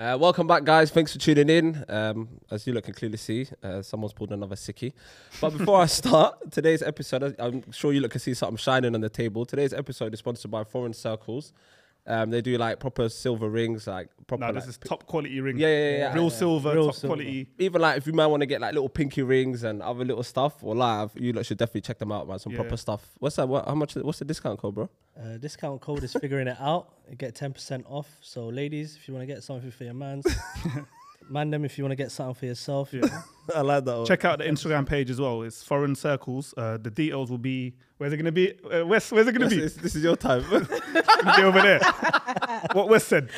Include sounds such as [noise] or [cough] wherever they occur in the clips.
Uh, welcome back, guys. Thanks for tuning in. Um, as you look can clearly see, uh, someone's pulled another sickie. But before I [laughs] start today's episode, I'm sure you look and see something shining on the table. Today's episode is sponsored by Foreign Circles. Um, they do like proper silver rings, like proper. No, like, this is top quality ring. yeah, yeah, yeah, yeah. Real silver, Real top silver. quality. Even like if you might want to get like little pinky rings and other little stuff or live, you lot should definitely check them out, man. Some Yeah. proper stuff. What's that? What, how much? What's the discount code, bro? Uh, discount code is figuring it out. You get ten percent off. So, ladies, if you want to get something for your man's, [laughs] man, them if you want to get something for yourself. Yeah. [laughs] I like that. Check out the Instagram page as well. It's Foreign Circles. Uh, the details will be. Where's it going to be? Uh, West, where's it going to be? This, this is your time. It'll [laughs] be over there. [laughs] what West said.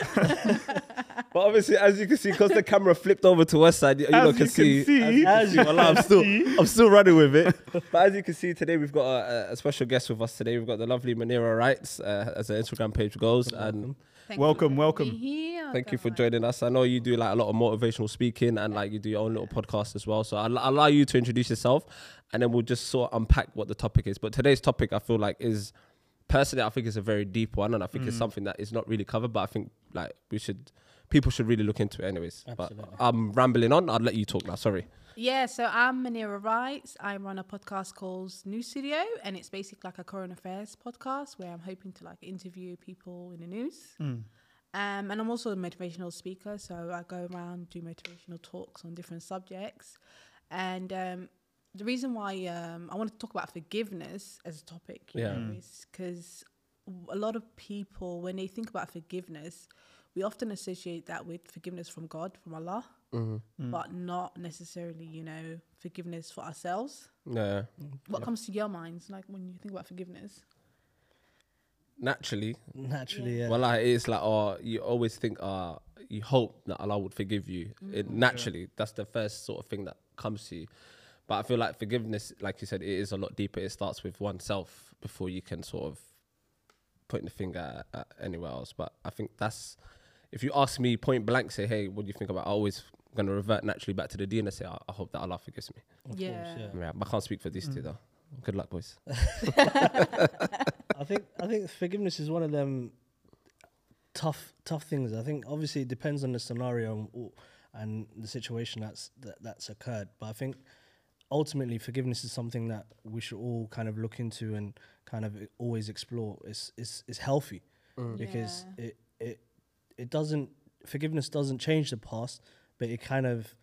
But obviously, as you can see, because the camera flipped over to West Side, you, you As lot you can see. see. as you can As see, you wallah, I'm still. I'm still running with it. But as you can see today, we've got a, a special guest with us today. We've got the lovely Munira Writes, uh, as the Instagram page goes, and Thank Welcome, you welcome. here, thank you for joining us. I know you do like a lot of motivational speaking, and like you do your own little podcast as well. So I'll, I'll allow you to introduce yourself, and then we'll just sort of unpack what the topic is. But today's topic, I feel like, is personally, I think it's a very deep one, and I think it's mm. something that is not really covered. But I think like we should, people should really look into it, anyways. Absolutely. But I'm rambling on. I'll let you talk now. Sorry. Yeah, so I'm Munira Writes. I run a podcast called News Studio, and it's basically like a current affairs podcast where I'm hoping to like interview people in the news. Um, and I'm also a motivational speaker, so I go around do motivational talks on different subjects. And um, the reason why um, I want to talk about forgiveness as a topic, you Yeah. know, is because a lot of people, when they think about forgiveness, we often associate that with forgiveness from God, from Allah, but not necessarily, you know, forgiveness for ourselves. Yeah. What comes to your minds, like when you think about forgiveness? Naturally, Naturally, yeah. well, like it's like, oh, you always think, uh, you hope that Allah would forgive you. It, naturally, that's the first sort of thing that comes to you. But I feel like forgiveness, like you said, it is a lot deeper. It starts with oneself before you can sort of point the finger at, at anywhere else. But I think that's, if you ask me point blank, say, hey, what do you think about? I always going to revert naturally back to the deen and say, I, I hope that Allah forgives me. Of Yeah. course, yeah. Yeah, but I can't speak for these two mm. though. Good luck, boys. [laughs] I think I think forgiveness is one of them tough tough things. I think obviously it depends on the scenario and, and the situation that's that, that's occurred. But I think ultimately forgiveness is something that we should all kind of look into and kind of always explore. It's it's it's healthy mm. because it it it doesn't forgiveness doesn't change the past, but it kind of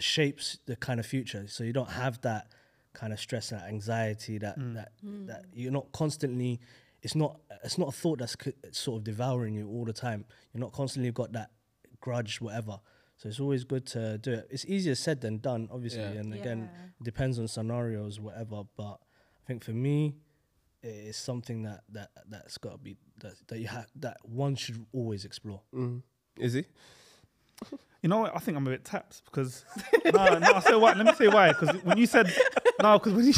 shapes the kind of future. So you don't have that kind of stress and anxiety that that that you're not constantly. It's not it's not a thought that's co- sort of devouring you all the time. You're not constantly got that grudge, whatever. So it's always good to do it. It's easier said than done, obviously. Yeah. And again, Yeah. it depends on scenarios, whatever. But I think for me, it's something that that that's got to be that that you have that one should always explore. Mm. Is [laughs] he? You know what? I think I'm a bit tapped because [laughs] no, no. I say why. Let me say why. Because when you said no, because when you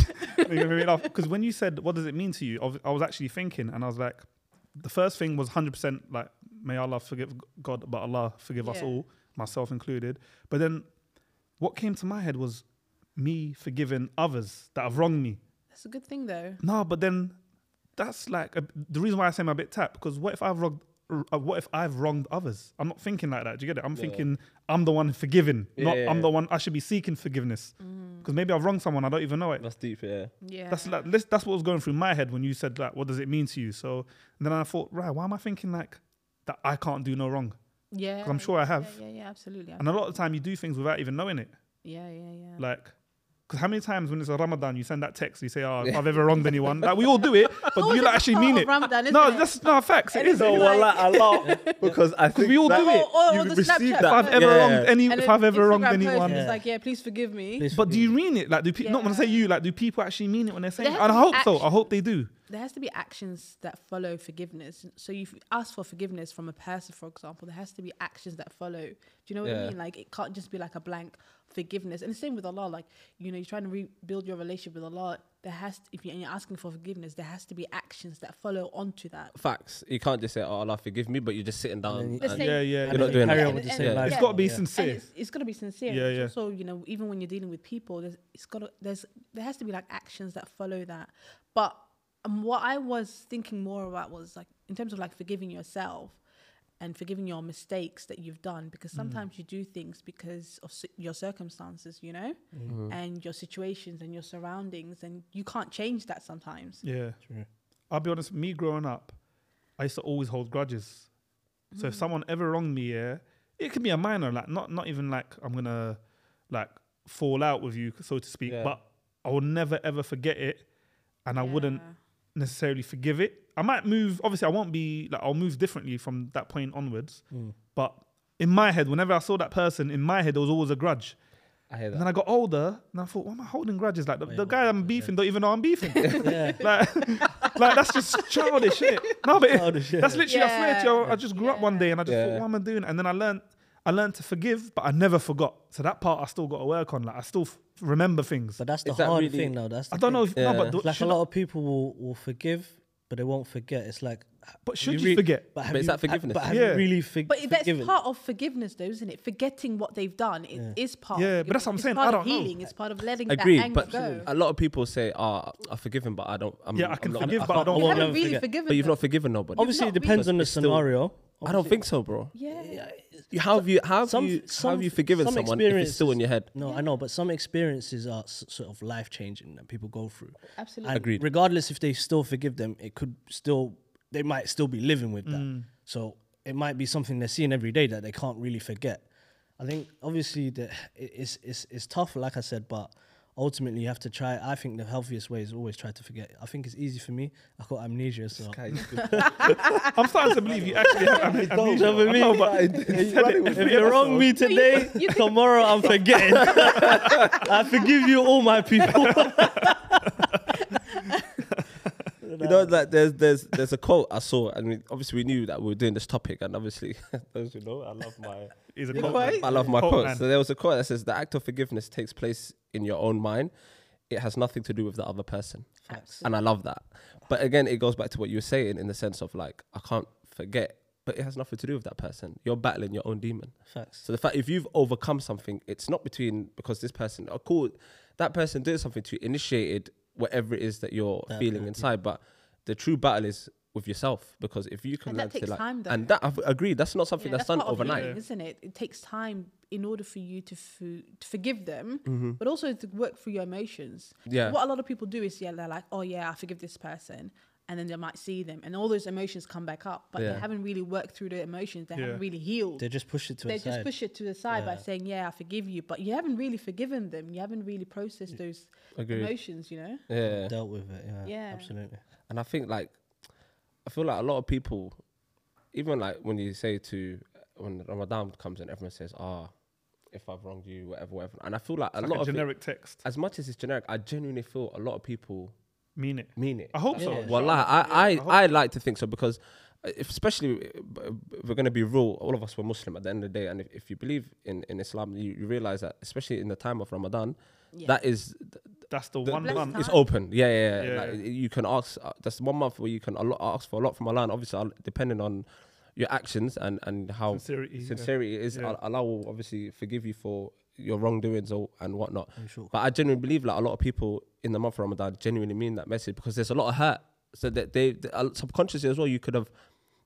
[laughs] because when you said what does it mean to you, I was- actually thinking, and I was like, the first thing was 100 percent like may Allah forgive God, but Allah forgive us all, myself included. But then, what came to my head was me forgiving others that have wronged me. That's a good thing, though. No, but then that's like a, the reason why I say I'm a bit tapped because what if I've wronged, Uh, what if I've wronged others? I'm not thinking like that. Do you get it? I'm thinking I'm the one forgiving, not Yeah, I'm the one I should be seeking forgiveness mm. because maybe I've wronged someone I don't even know it. That's deep, yeah. Yeah. That's like this, that's what was going through my head when you said like, what does it mean to you? So then I thought, right, why am I thinking like that? I can't do no wrong, yeah. 'Cause I'm sure I have. Yeah, yeah, yeah absolutely. and a lot of the time you do things without even knowing it. yeah, yeah, yeah. Like, because how many times when it's a Ramadan you send that text, you say, "Oh, if I've ever wronged anyone," like we all do it, but do you like actually mean it? Ramadan, no, isn't it? that's no facts. It And is. it's It is. like- a lot [laughs] because I think we all do it. Or, or you the receive that. If I've ever Yeah. wronged any, And if I've ever Instagram post, anyone, It's Yeah. like, yeah, please forgive me. Please but do you mean it? Like, do pe- not when I say you, like, do people actually mean it when they're saying? It? And I hope be so. I hope they do. there has to be actions that follow forgiveness. So you ask for forgiveness from a person, for example, there has to be actions that follow. Do you know what Yeah. I mean? Like it can't just be like a blank forgiveness. And the same with Allah. Like you know, you're trying to rebuild your relationship with Allah. There has, to, if you're, and you're asking for forgiveness, there has to be actions that follow onto that. facts. You can't just say, "Oh, Allah forgive me," but you're just sitting down. then you- and- Let's Yeah, yeah. You're And not doing carry that. on with the same and- life. It's got to be Yeah. And sincere. it's, it's got to be sincere. Yeah, yeah. So you know, even when you're dealing with people, there's it's got to, there's there has to be like actions that follow that. But um, what I was thinking more about was like in terms of like forgiving yourself. And forgiving your mistakes that you've done because Mm. sometimes you do things because of ci- your circumstances, you know, Mm-hmm. and your situations and your surroundings, and you can't change that sometimes. Yeah. True. I'll be honest, me growing up, I used to always hold grudges. So if someone ever wronged me, yeah, it could be a minor, like not not even like I'm gonna like fall out with you, so to speak, Yeah. but I will never ever forget it and I wouldn't Yeah. Necessarily forgive it. I might move obviously I won't be like I'll move differently from that point onwards. Hmm. But in my head, whenever I saw that person, in my head there was always a grudge. I hear And that. then I got older and I thought, why am I holding grudges? Like the, the guy I'm beefing don't even know I'm beefing. [laughs] Yeah. [laughs] like, [laughs] like that's just childish shit. No, but it- Childish, yeah. that's literally. I swear to you, I Yeah. just grew up one day and I just thought, what am I doing? And then I learned, I learned to forgive, but I never forgot. So that part I still got to work on. Like I still f- remember things. But that's the Is that hard really- thing though. That's the I don't know thing. if no, but do, like a should, lot of people will, will forgive, but they won't forget. It's like, but should you, re- forget? But, have But is you, that forgiveness? but have Yeah. you really fig- But that's forgiven? part of forgiveness, though, isn't it? Forgetting what they've done it is part. Yeah, of but that's what I'm forgiveness. saying, It's part I of don't know. healing. It's part of letting Agreed, that anger but go. a lot of people say, "Ah, I forgive him, but I don't." I'm, Yeah, I I'm can not- forgive, but I can't- don't I you won't haven't never really forget. forgiven. But you've them. not forgiven nobody. Obviously, it not depends on the It's still- scenario. I don't think so, bro. Yeah. How have you how have Some- you how some- have you forgiven some someone if it's still in your head? No, I know, but some experiences are s- sort of life changing that people go through. Absolutely. And Agreed. regardless if they still forgive them, it could still they might still be living with that. Mm. So it might be something they're seeing every day that they can't really forget. I think obviously the it- it's it's it's tough, like I said, but ultimately you have to try. I think the healthiest way is always try to forget. I think it's easy for me. I got amnesia, so [laughs] I'm starting to believe you actually have am- amnesia. You know what I I mean? know, but you said it if you wrong me today, tomorrow I'm forgetting. [laughs] I forgive you, all my people. You know that there's there's there's a quote I saw, and we, obviously we knew that we were doing this topic, and obviously [laughs] those who know, I love my He's a quote quote? man. I love my Quote quotes. man. So there was a quote that says, "The act of forgiveness takes place in your own mind. It has nothing to do with the other person." And I love that. But again, it goes back to what you were saying in the sense of like, I can't forget, but it has nothing to do with that person. You're battling your own demon. Facts. So the fact if you've overcome something, it's not between because this person, oh, cool, that person did something to you, initiated whatever it is that you're That- feeling inside. But the true battle is with yourself because if you can And learn that takes to like, time, though. and that I've agreed, that's not something You know, that's, that's done overnight. healing, isn't it? It takes time in order for you to, fu- to forgive them, Mm-hmm. but also to work through your emotions. Yeah. What a lot of people do is, yeah, they're like, oh, yeah, I forgive this person. And then they might see them, and all those emotions come back up, but Yeah. they haven't really worked through the emotions. They Yeah. haven't really healed. They just push it to they a just side. push it to the side by saying, "Yeah, I forgive you," but you haven't really forgiven them. You haven't really processed those Agreed. emotions. You know? Yeah. Dealt with it. Yeah. Yeah. Absolutely. And I think like I feel like a lot of people, even like when you say to when Ramadan comes and everyone says, "Ah, if I've wronged you, whatever, whatever," and I feel like a Like lot a of it, generic text. as much as it's generic, I genuinely feel a lot of people Mean it. mean it. I hope Like, so. Yeah. Well, Inshallah. I, Yeah, I, I I, like to think so because, if, especially b- we're going to be real. All of us were Muslim at the end of the day, and if, if you believe in, in Islam, you, you realize that, especially in the time of Ramadan, Yeah. that is That's the, the- one Blessed month. time. it's open. Yeah, yeah. yeah. Yeah. Like, you can ask. Uh, that's one month where you can a lot, ask for a lot from Allah, and obviously, uh, depending on your actions and and how Sincerity, yeah. sincerity is, Yeah. Al- Allah will obviously forgive you for your wrongdoings or and whatnot. Sure. But I genuinely believe like a lot of people in the month of Ramadan genuinely mean that message because there's a lot of hurt. So that they, they uh, subconsciously as well, you could have.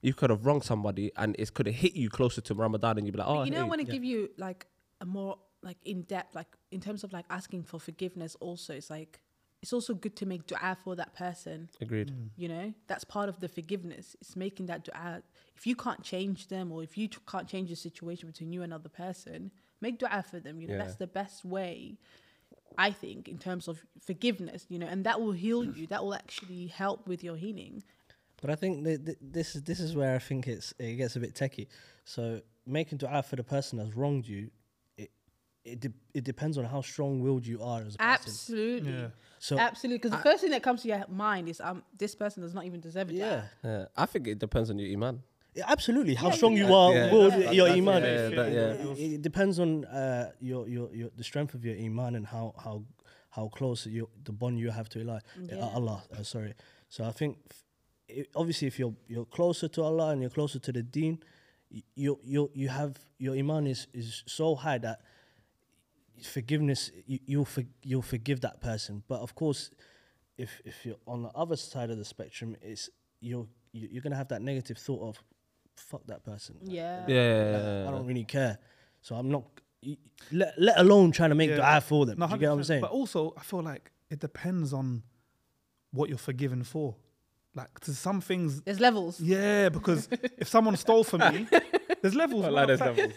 You could have wronged somebody, and it could have hit you closer to Ramadan, and you'd be like, "Oh, But you know, I want to give you like a more like in depth, like in terms of like asking for forgiveness. Also, it's like it's also good to make du'a for that person. agreed." Mm. You know, that's part of the forgiveness. It's making that du'a. If you can't change them, or if you t- can't change the situation between you and another person, make du'a for them. You know, Yeah. that's the best way. I think in terms of forgiveness, you know, and that will heal you. That will actually help with your healing. But I think th- th- this is this is where I think it's it gets a bit techie. So making du'a for the person that's wronged you, it it de- it depends on how strong-willed you are as a person. Absolutely. Yeah. So Absolutely, because the first thing that comes to your mind is, um, this person does not even deserve it. yeah, Yeah, I think it depends on your iman. Yeah, absolutely. How Yeah, strong yeah. you are, Yeah, willed that's- your that's- iman. yeah, that- yeah. It, it depends on uh, your, your your the strength of your iman and how how how close you the bond you have to Allah. uh, Yeah. Allah, uh, sorry. So I think f- i obviously if you're you're closer to Allah and you're closer to the Deen, you you you have your iman is is so high that forgiveness you, you'll for, you'll forgive that person. But of course, if if you're on the other side of the spectrum, it's you're you- you're gonna have that negative thought of fuck that person. Like, Yeah. Yeah. I don't really care. So I'm not. Let, let alone trying to make Yeah. dua for them. No, you get what I'm saying? But also, I feel like it depends on what you're forgiven for. Like to some things, There's levels. yeah, because if someone stole from me, [laughs] there's levels. I like those levels.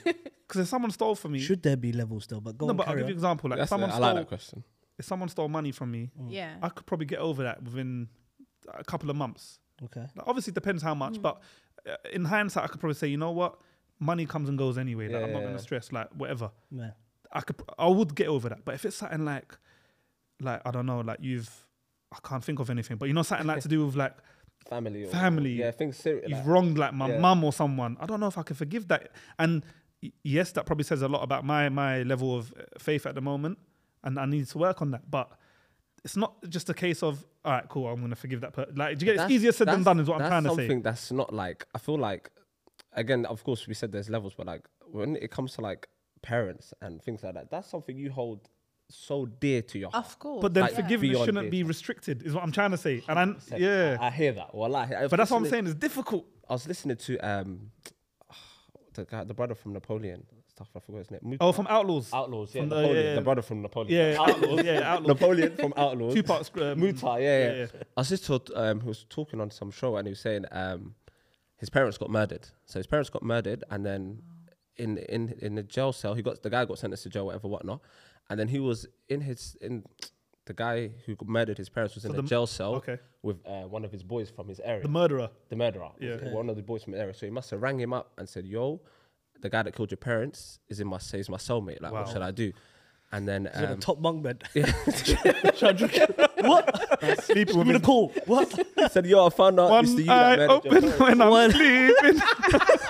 Because if someone stole from me, Should there be levels still? But go no, on, but I'll carry give you on. an example. Like if That's someone it. I stole, like that question. if someone stole money from me, Yeah. I could probably get over that within a couple of months. Okay. Like, obviously, it depends how much, but uh, in hindsight, I could probably say, you know what, money comes and goes anyway. Like, Yeah, I'm not yeah, gonna yeah. stress. Like whatever, Yeah. I could, I would get over that. But if it's something like, like I don't know, like you've, I can't think of anything, but you know, something like to do with like [laughs] Family. Or, Family. Yeah, things serious. you've Like, wronged like my Yeah. mum or someone. I don't know if I can forgive that. And y- yes, that probably says a lot about my my level of uh, faith at the moment, and I need to work on that. But it's not just a case of all right, cool. I'm gonna forgive that. Per-. Like, do you get? It's easier said than done, is what I'm trying to something say. that's not like I feel like again, of course we said there's levels, but like when it comes to like parents and things like that, that's something you hold so dear to your heart. Of course. But then Like, forgiveness beyond shouldn't be restricted, is what I'm trying to say. And I, Said- yeah, I, I hear that. Well, I was but that's what I'm saying. It's difficult. I was listening to um the guy, the brother from Napoleon. Stuff I forgot his name. Mutah. Oh, from Outlawz. Outlawz. Yeah, from the- Napoleon, yeah, the brother from Napoleon. Yeah, Outlawz. Yeah, Outlawz. Napoleon from Outlawz. Two parts. Um, Mutah, yeah, yeah, yeah. yeah. I was just told, um, he was talking on some show and he was saying um, his parents got murdered. So his parents got murdered and then in in in the jail cell, he got the guy got sentenced to jail, whatever, whatnot. And then he was in his in the guy who murdered his parents was in a the- jail cell okay. with uh, one of his boys from his area, The murderer. the murderer, Yeah. was one of the boys from the area. So he must have rang him up and said, "Yo, the guy that killed your parents is in my says my cellmate. Like, what should I do?" And then Is it a um, top bunk bed? [laughs] yeah. [laughs] what? Sleeping with Give me the his call. What? he said, "Yo, I found out it's the one you eye murdered open when I'm sleeping. [laughs]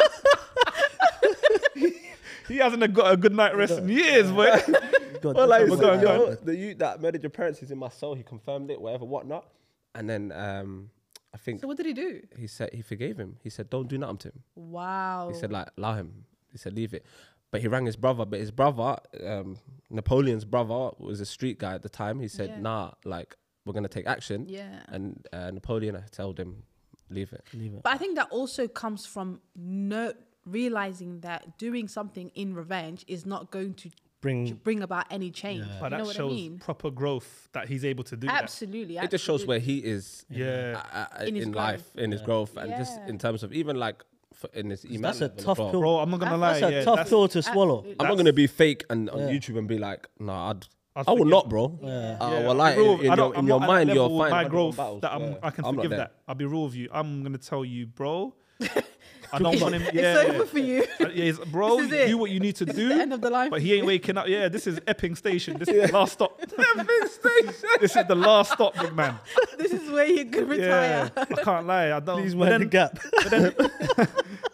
he hasn't got a good night rest in years, boy. [laughs] God, Well, like, But so, go on, go yo, on. the you that murdered your parents is in my soul. He confirmed it, whatever, whatnot. And then um, I think so what did he do? he said he forgave him. He said, "Don't do nothing to him." Wow. He said, "Like, allow him." He said, "Leave it." But he rang his brother. But his brother, um, Napoleon's brother, was a street guy at the time. He said, Yeah. "Nah, like we're gonna take action." Yeah. And uh, Napoleon I told him, "Leave it." Leave it. But I think that also comes from no realizing that doing something in revenge is not going to Bring. bring about any change. Yeah. You But know that what I shows mean? proper growth that he's able to do that. Absolutely. It just shows where he is Yeah. uh, uh, In in, his life, in his growth, and just in terms of even like in his iman. That's a tough well. pill. Bro, I'm not gonna lie. That's a yeah, tough that's- pill to swallow. Absolutely. I'm not gonna be fake and on Yeah. YouTube and be like, nah, I'd, I'd I will not, bro. Yeah. Uh, Yeah, well, I'll like be in, in your, in your not at that mind, you're level fine. My growth battles. that I'm, Yeah. I can I'm forgive that. I'll be real with you. I'm gonna tell you, bro. I don't want him. [laughs] It's Yeah, over for you. Uh, yeah, it's- bro. This is it. do what you need to This do. is the end of the line. But he ain't waking up. Yeah, this is Epping Station. This is the last stop. [laughs] Epping Station. this is the last stop, big man. [laughs] this is where you could retire. Yeah, I can't lie. I don't. Please but mind the gap.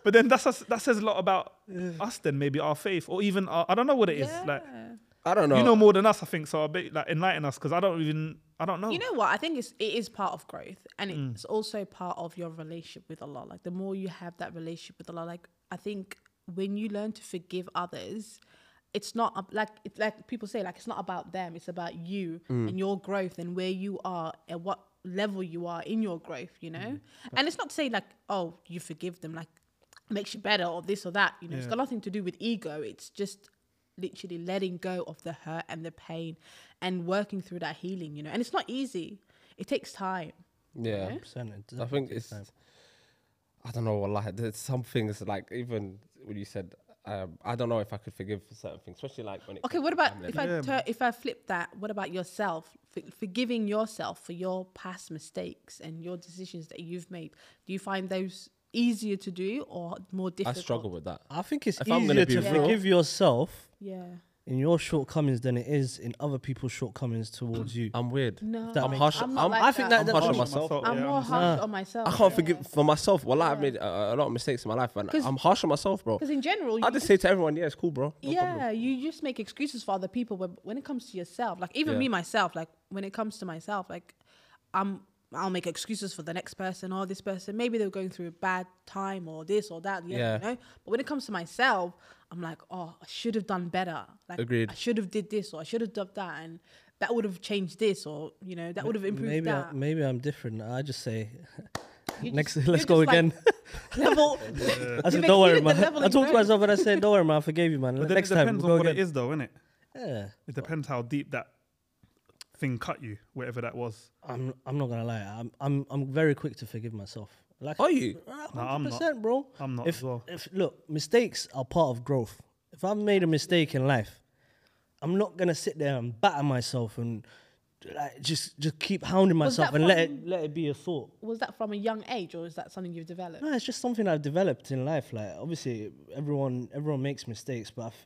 but then that's us- that says a lot about us. Then maybe our faith, or even our, I don't know what it is. Like I don't know. you know more than us, I think. So I bet like enlighten us because I don't even I don't know. You know what? I think it's it is part of growth, and Mm. it's also part of your relationship with Allah. Like the more you have that relationship with Allah, like I think when you learn to forgive others, it's not like it's like people say like it's not about them. It's about you Mm. and your growth and where you are and what level you are in your growth. You know, Mm. and it's not to say like oh you forgive them like makes you better or this or that. You know, it's got nothing to do with ego. It's just literally letting go of the hurt and the pain and working through that healing, you know. And it's not easy. It takes time. yeah, Yeah. I think it's. I don't know. Like, there's some things like even when you said, um, I don't know if I could forgive certain things, especially like when it. Okay, what about family. if I Yeah. tur- if I flip that? What about yourself? For- forgiving yourself for your past mistakes and your decisions that you've made. Do you find those easier to do or more difficult. I difficult? struggle with that. I think it's If I'm gonna easier be to real- forgive yourself Yeah. in your shortcomings than it is in other people's shortcomings towards you. I'm weird. No, That I'm makes- harsh. I'm I'm, like I think that. that- I'm harsh on myself. I'm yeah, more I'm- harsh on myself. I can't forgive for myself. Well, I have made a, a lot of mistakes in my life, and 'Cause- I'm harsh on myself, bro. because in general, I you just say to everyone, "Yeah, it's cool, bro." No yeah, problem. you just make excuses for other people. But when it comes to yourself, like even Yeah. me myself, like when it comes to myself, like I'm I'll make excuses for the next person or this person. Maybe they're going through a bad time or this or that. Yeah, Yeah. you know. But when it comes to myself, I'm like, oh, I should have done better. Like Agreed. I should have did this or I should have done that, and that would have changed this or you know that would have improved maybe I, maybe I'm different. I just say [laughs] You Next, just- let's go just like again. [laughs] level. [laughs] I said, don't worry, man. I of talked to myself and I said, don't worry, man. I forgave you, man. But Next it time, we'll on go what again. it is, though, innit? Yeah. It depends how deep that thing cut you, whatever that was. I'm I'm not gonna lie. I'm I'm I'm very quick to forgive myself. Like Are you? Uh, no, I'm not. percent, bro. I'm not If as well. if look, mistakes are part of growth. If I've made a mistake in life, I'm not gonna sit there and batter myself and like just just keep hounding Was myself that and let from- it let it be a thought. Was that from a young age, or is that something you've developed? No, it's just something I've developed in life. Like obviously, everyone everyone makes mistakes, but I've,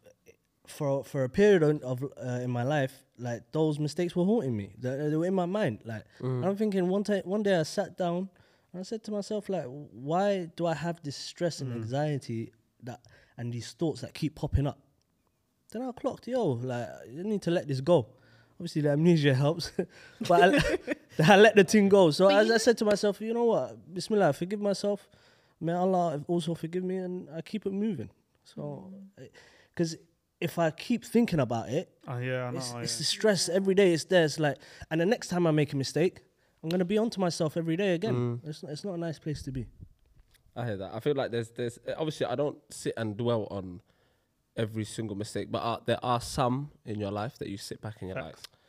for for a period of of, uh, in my life, like those mistakes were haunting me. They, they were in my mind. Like and I'm thinking one time, one day I sat down and I said to myself, like, why do I have this stress and mm. anxiety that and these thoughts that keep popping up? Then I clocked, yo, like you need to let this go. Obviously, the amnesia helps, [laughs] but I, [laughs] I let the thing go. So But as I said to myself, you know what, Bismillah, I forgive myself. May Allah also forgive me, and I keep it moving. So, mm. eh, because if I keep thinking about it, Oh, yeah, I know. it's, yeah. it's the stress every day. It's there. It's like, and the next time I make a mistake, I'm gonna be onto myself every day again. It's not, it's not a nice place to be. I hear that. I feel like there's there's obviously I don't sit and dwell on every single mistake, but uh, there are some in your life that you sit back and you're Facts. like,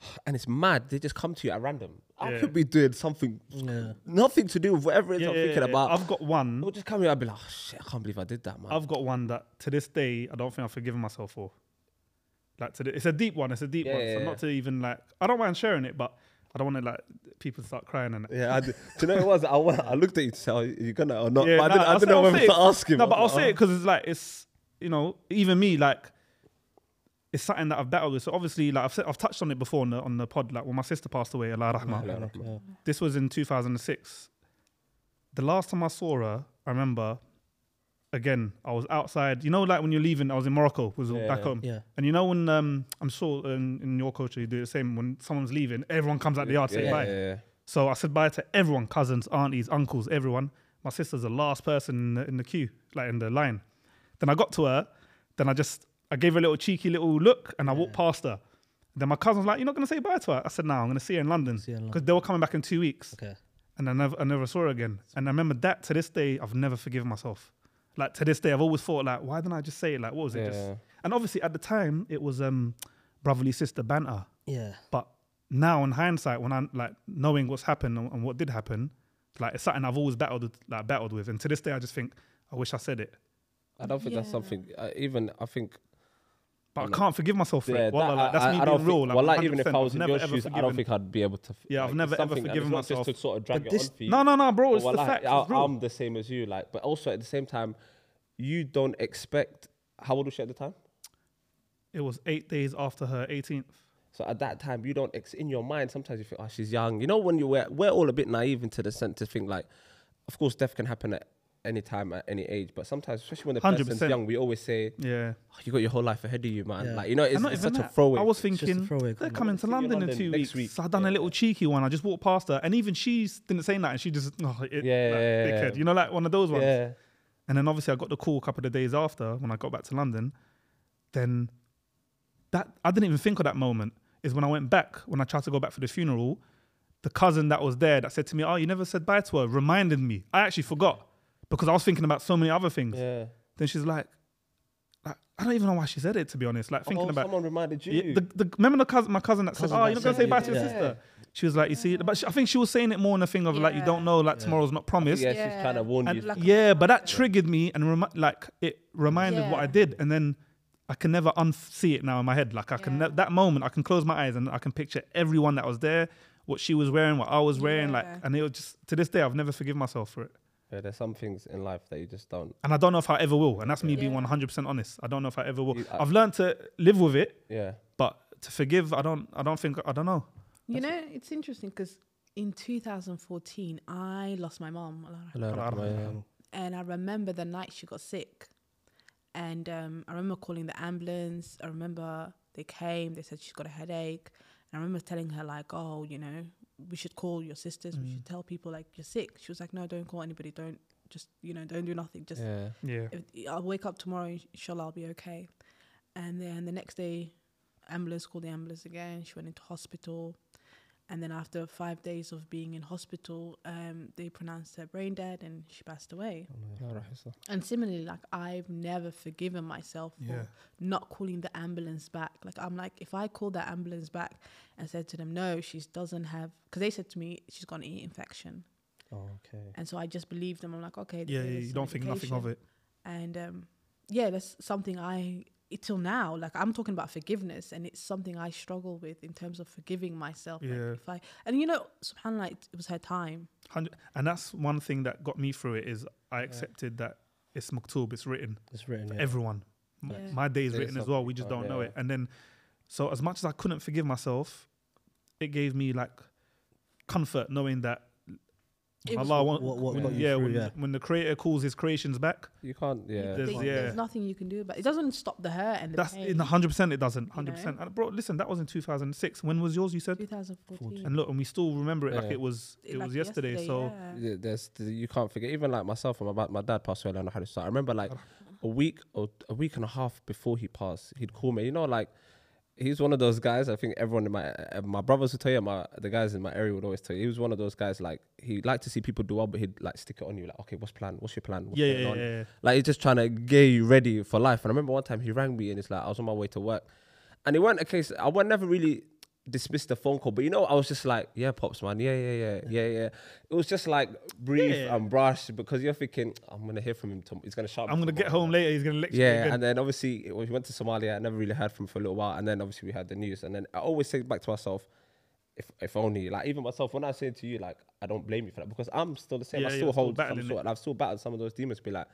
[sighs] and it's mad. They just come to you at random. I Yeah. could be doing something Yeah. nothing to do with whatever it is Yeah, I'm yeah, thinking yeah. about. I've got one. It'll just come here. I'll be like, oh, shit, I can't believe I did that, man. I've got one that to this day I don't think I've forgiven myself for. Like to the, it's a deep one. It's a deep Yeah, one. yeah, so yeah. not to even like I don't mind sharing it, but I don't want to like people start crying and yeah, I did. do you know what it was? I, went, I looked at you to say, oh, you gonna or not? Yeah, but I nah, didn't, I I'll didn't say- know I'll whether say to it. ask him. No, but I'll was say it oh. because it's like it's you know even me like it's something that I've battled with. So obviously like I've said, I've touched on it before on the on the pod. Like when my sister passed away, Allah rahmah. Allah Yeah. This was in 2006. The last time I saw her, I remember. Again, I was outside. You know, like when you're leaving, I was in Morocco, was Yeah, back yeah. home. Yeah. And you know when um, I'm sure in, in your culture you do the same. When someone's leaving, everyone comes out the yard to say yeah, bye. yeah, yeah. So I said bye to everyone, cousins, aunties, uncles, everyone. My sister's the last person in the, in the queue, like in the line. Then I got to her. Then I just I gave her a little cheeky little look, and I walked past her. Then my cousin was like, "You're not gonna say bye to her?" I said, "No, I'm gonna see her in London See her in because they were coming back in two weeks." Okay. and I never, I never saw her again. And I remember that to this day, I've never forgiven myself. Like to this day, I've always thought like, why didn't I just say it? Like, what was it? Just, Yeah. and obviously at the time, it was um, brotherly sister banter. Yeah. But now, in hindsight, when I'm like knowing what's happened and, and what did happen, like it's something I've always battled, with- like battled with. And to this day, I just think, I wish I said it, I don't think that's Yeah. something. Uh, even I think. But I can't forgive myself for Yeah, it. Wallah, that- like, that's I, me I being think, real. Like, well, like even if I was in your shoes, I don't think I'd be able to. Yeah, I've never ever forgiven myself. Just to sort of drag But it on for you. No, no, no, bro. It's the fact. I, I'm the same as you, like, but also at the same time, you don't expect. How old was she at the time? It was eight days after her 18th. So at that time, you don't ex- in your mind. Sometimes you think, oh, she's young. You know, when you we're, we're all a bit naive into the sense to think like, of course, death can happen at any time at any age. But sometimes, especially when the person's 100%. young, we always say, Yeah. oh, you got your whole life ahead of you, man. Yeah. Like you know, it's, not it's even such a throwaway. I was thinking throwaway they're comment. coming to See you London in two weeks. week. So I done Yeah, a little cheeky one. I just walked past her, and even she didn't say that, and she just [laughs] oh, it, Yeah, like, yeah, yeah, dickhead. yeah. You know, like one of those ones. yeah. And then obviously I got the call a couple of days after when I got back to London. Then that I didn't even think of that moment. Is when I went back when I tried to go back for the funeral. The cousin that was there that said to me, "Oh, you never said bye to her," reminded me. I actually forgot because I was thinking about so many other things. Yeah. Then she's like, like, I don't even know why she said it to be honest. Like thinking oh, about someone reminded you. yeah, the, the, remember the cousin, my cousin that Cousin said, "Oh, you're not gonna say bye to your yeah. sister." She was like, "You see," but she, I think she was saying it more in a thing of like, "You don't know, like Yeah. tomorrow's not promised." yeah, she's Yeah. trying to warn And you. Like yeah, but that triggered me and remi- like it reminded what I did, and then I can never unsee it now in my head. Like I can Yeah. ne- that moment, I can close my eyes and I can picture everyone that was there, what she was wearing, what I was wearing, like, and it was just to this day I've never forgiven myself for it, Yeah, there's some things in life that you just don't. and I don't know if I ever will. And that's me being Yeah. 100 percent honest. I don't know if I ever will. You- I- I've learned to live with it, Yeah. but to forgive, I don't. I don't think. I don't know. You know, it's interesting because in 2014, I lost my mom. and I remember the night she got sick, and um, I remember calling the ambulance. I remember they came. They said she's got a headache. And I remember telling her like, "Oh, you know, we should call your sisters. We should mm. tell people like you're sick." She was like, "No, don't call anybody. Don't just you know, don't do nothing. Just Yeah. Yeah. if, I'll wake up tomorrow. Inshallah, I'll be okay." And then the next day, ambulance called the ambulance again. She went into hospital. And then after five days of being in hospital, um, they pronounced her brain dead and she passed away. And similarly, like I've never forgiven myself for Yeah. not calling the ambulance back. Like I'm like, if I called that ambulance back and said to them, no, she doesn't have, because they said to me she's got an ear infection, Oh, okay. and so I just believed them. I'm like, okay, Yeah, yeah, you don't think nothing of it. And um, yeah, that's something I till now like I'm talking about forgiveness, and it's something I struggle with in terms of forgiving myself. Like, Yeah. if I and you know, Subhanallah, it it was her time. And that's one thing that got me through it is I accepted that it's maktub, it's written It's written. for Yeah. everyone. Yeah. My day is written as well. We just don't know yeah. it. And then, so as much as I couldn't forgive myself, it gave me like comfort knowing that It was- Allah, won't, What- what when- you yeah, through, when, yeah. when the Creator calls His creations back, You can't. Yeah. There's- They- yeah. there's nothing you can do about it. It doesn't stop the hurt and the that's pain. in hundred percent. It doesn't 100%. And bro, listen, that was in two thousand six. When was yours? You said. 2014. And look, and we still remember it like Yeah. it was it Like was yesterday. so yeah. Yeah, there's you can't forget even like myself and my, my dad passed away and I had to start. I remember like a week or a week and a half before he passed, he'd call me. You know, like he's one of those guys. I think everyone in my uh, my brothers would tell you, my the guys in my area would always tell you. He was one of those guys like he liked to see people do well, but he'd like stick it on you. Like, okay, what's plan? What's your plan? What's yeah, yeah, on?" yeah, yeah. Like he's just trying to get you ready for life. And I remember one time he rang me and it's like I was on my way to work, and it weren't a case. I would never really dismiss the phone call, but you know I was just like, yeah, pops man, yeah, yeah, yeah, yeah, yeah. It was just like brief Yeah. and brush because you're thinking I'm gonna hear from him. Tom- he's gonna shout. I'm gonna get tomorrow." home later. He's gonna lecture Yeah, and then obviously it was, we went to Somalia. I never really heard from him for a little while, and then obviously we had the news. And then I always say back to myself, if if only like even myself when I say to you like I don't blame you for that because I'm still the same. Yeah, I still still hold some sort, and I've still battled some of those demons. Be like,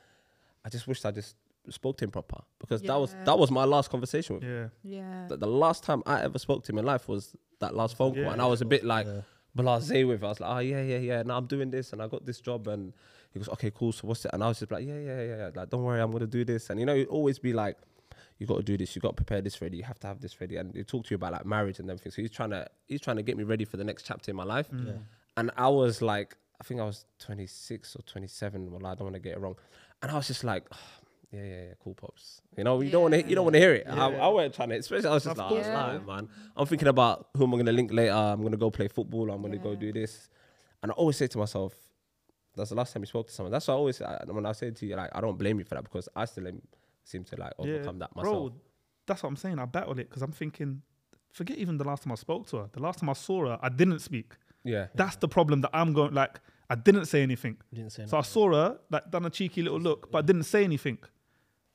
I just wish I just spoke to him proper because that was that was my last conversation with him. yeah, Yeah. The, the last time I ever spoke to him in life was that last phone call, Yeah. and I was a bit like Yeah. blasé with. it. I was like, oh yeah, yeah, yeah. Now I'm doing this, and I got this job, and he goes, okay, cool. So what's it? And I was just like, yeah, yeah, yeah, yeah. Like, don't worry, I'm gonna do this. And you know, you always be like, you got to do this. You got to prepare this ready. You have to have this ready. And he talked to you about like marriage and everything. So he's trying to he's trying to get me ready for the next chapter in my life. Mm. Yeah. And I was like, I think I was 26 or 27. Well, I don't want to get it wrong. And I was just like. Ah, yeah, yeah, yeah, cool pops. You know, you don't want to, you don't want to hear it. I, I wasn't trying to, especially. I was just Of like, course oh, man. I'm thinking about who am I gonna link later. I'm gonna go play football. I'm gonna go do this. And I always say to myself, that's the last time you spoke to someone. That's what I always say. I- When I say to you, like, I don't blame you for that because I still am, seem to like overcome that myself. Bro, that's what I'm saying. I battle it because I'm thinking, forget even the last time I spoke to her. The last time I saw her, I didn't speak. yeah. That's the problem that I'm going. Like I didn't say anything. You didn't say So I saw her, like done a cheeky little look, but I didn't say anything.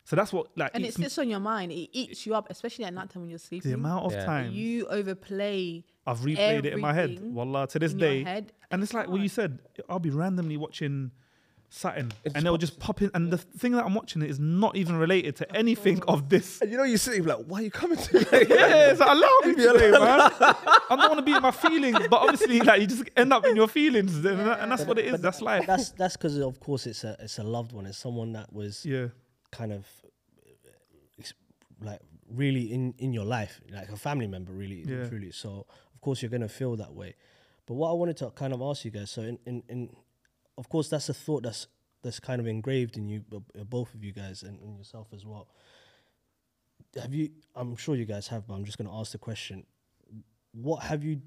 So that's what like and it eats me- sits on your mind. It eats you up, especially at night time when you're sleeping. the amount of Yeah. time You overplay I've replayed it in my head. everything Wallah, to this in your day. head, And it's like what you said. I'll be randomly watching Saturn, It and they'll just pop in. And the thing that I'm watching it is not even related to anything of this. And you know, you sit like, why are you coming to me? [laughs] Yeah, it's like, allow me today, man. I don't want to be in my feelings, but obviously, like you just end up in your feelings, and, and that's what it is. That's life. That's that's because of course it's a it's a loved one. It's someone that was Yeah, kind of like really in in your life, like a family member, really Yeah. truly. So of course you're gonna feel that way. But what I wanted to kind of ask you guys, so in in, in of course that's a thought that's that's kind of engraved in you, both of you guys, and, and yourself as well. Have you? I'm sure you guys have, but I'm just gonna ask the question: What have you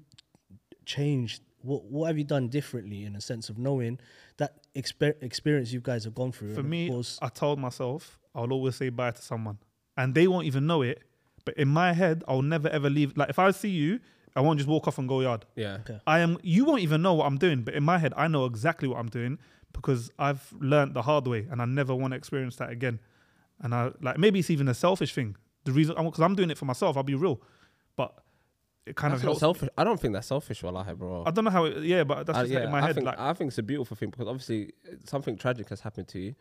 changed? What what have you done differently in a sense of knowing that exper- experience you guys have gone through? for me, I told myself I'll always say bye to someone, and they won't even know it. But in my head, I'll never ever leave. Like if I see you, I won't just walk off and go yard. yeah. Okay. I am. You won't even know what I'm doing, but in my head, I know exactly what I'm doing because I've learned the hard way, and I never want to experience that again. And I like maybe it's even a selfish thing. The reason because I'm doing it for myself. I'll be real, but it kind That's of helps. selfish. I don't think that's selfish, wallahi, bro. I don't know how. It, yeah, but that's Uh, just like in my I head. think, like I think it's a beautiful thing because obviously something tragic has happened to you,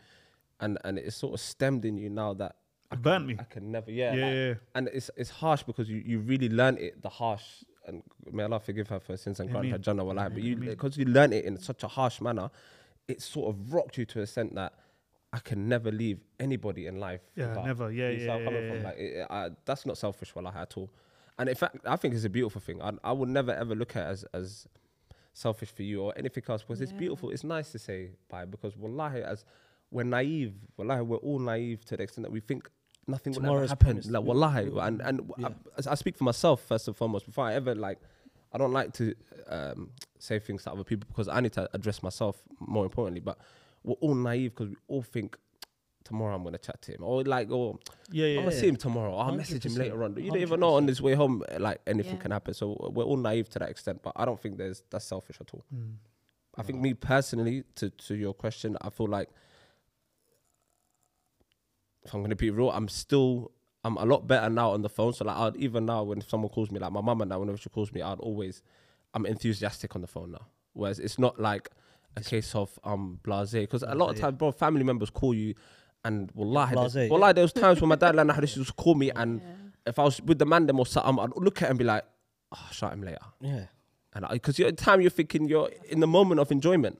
and and it's sort of stemmed in you now that I It burnt can, me. I can never, yeah, Yeah, like- yeah. and it's it's harsh because you you really learn it the harsh. And may Allah forgive her for her sins and grant her Ameen. Jannah, wallahi. But you because you learn it in such a harsh manner, it sort of rocked you to a extent that I can never leave anybody in life. Yeah, never. Yeah, you see yeah, where I'm coming yeah, from? Like, it, I, that's not selfish, wallahi, at all. And in fact, I think it's a beautiful thing. I, I would never ever look at it as as selfish for you or anything else because it's beautiful. It's nice to say bye because wallahi, as we're naive, wallahi, we're all naive to the extent that we think nothing will ever happen. promised. Like wallahi, and and Yeah. I, I speak for myself first and foremost before I ever like. I don't like to um, say things to other people because I need to address myself more importantly. But we're all naive because we all think tomorrow I'm gonna chat to him or like or Yeah, yeah. I'm gonna yeah. see him tomorrow. I'll message him later on. You don't even know on his way home uh, like anything Yeah. can happen. So we're all naive to that extent. But I don't think there's that's selfish at all. Mm. I think me personally, to to your question, I feel like if I'm gonna be real, I'm still I'm a lot better now on the phone. So like I'd even now when someone calls me, like my mum and now whenever she calls me, I'd always I'm enthusiastic on the phone now. Whereas it's not like a case of um blase because a lot of times, bro, family members call you. And wallahi, there's- Blasé, wallahi, there was times when my dad and I used to call me, [laughs] and Yeah. if I was with the man them or something, I'd look at him and be like, "Oh, shut him later." Yeah. And because at the time you're thinking you're in the moment of enjoyment.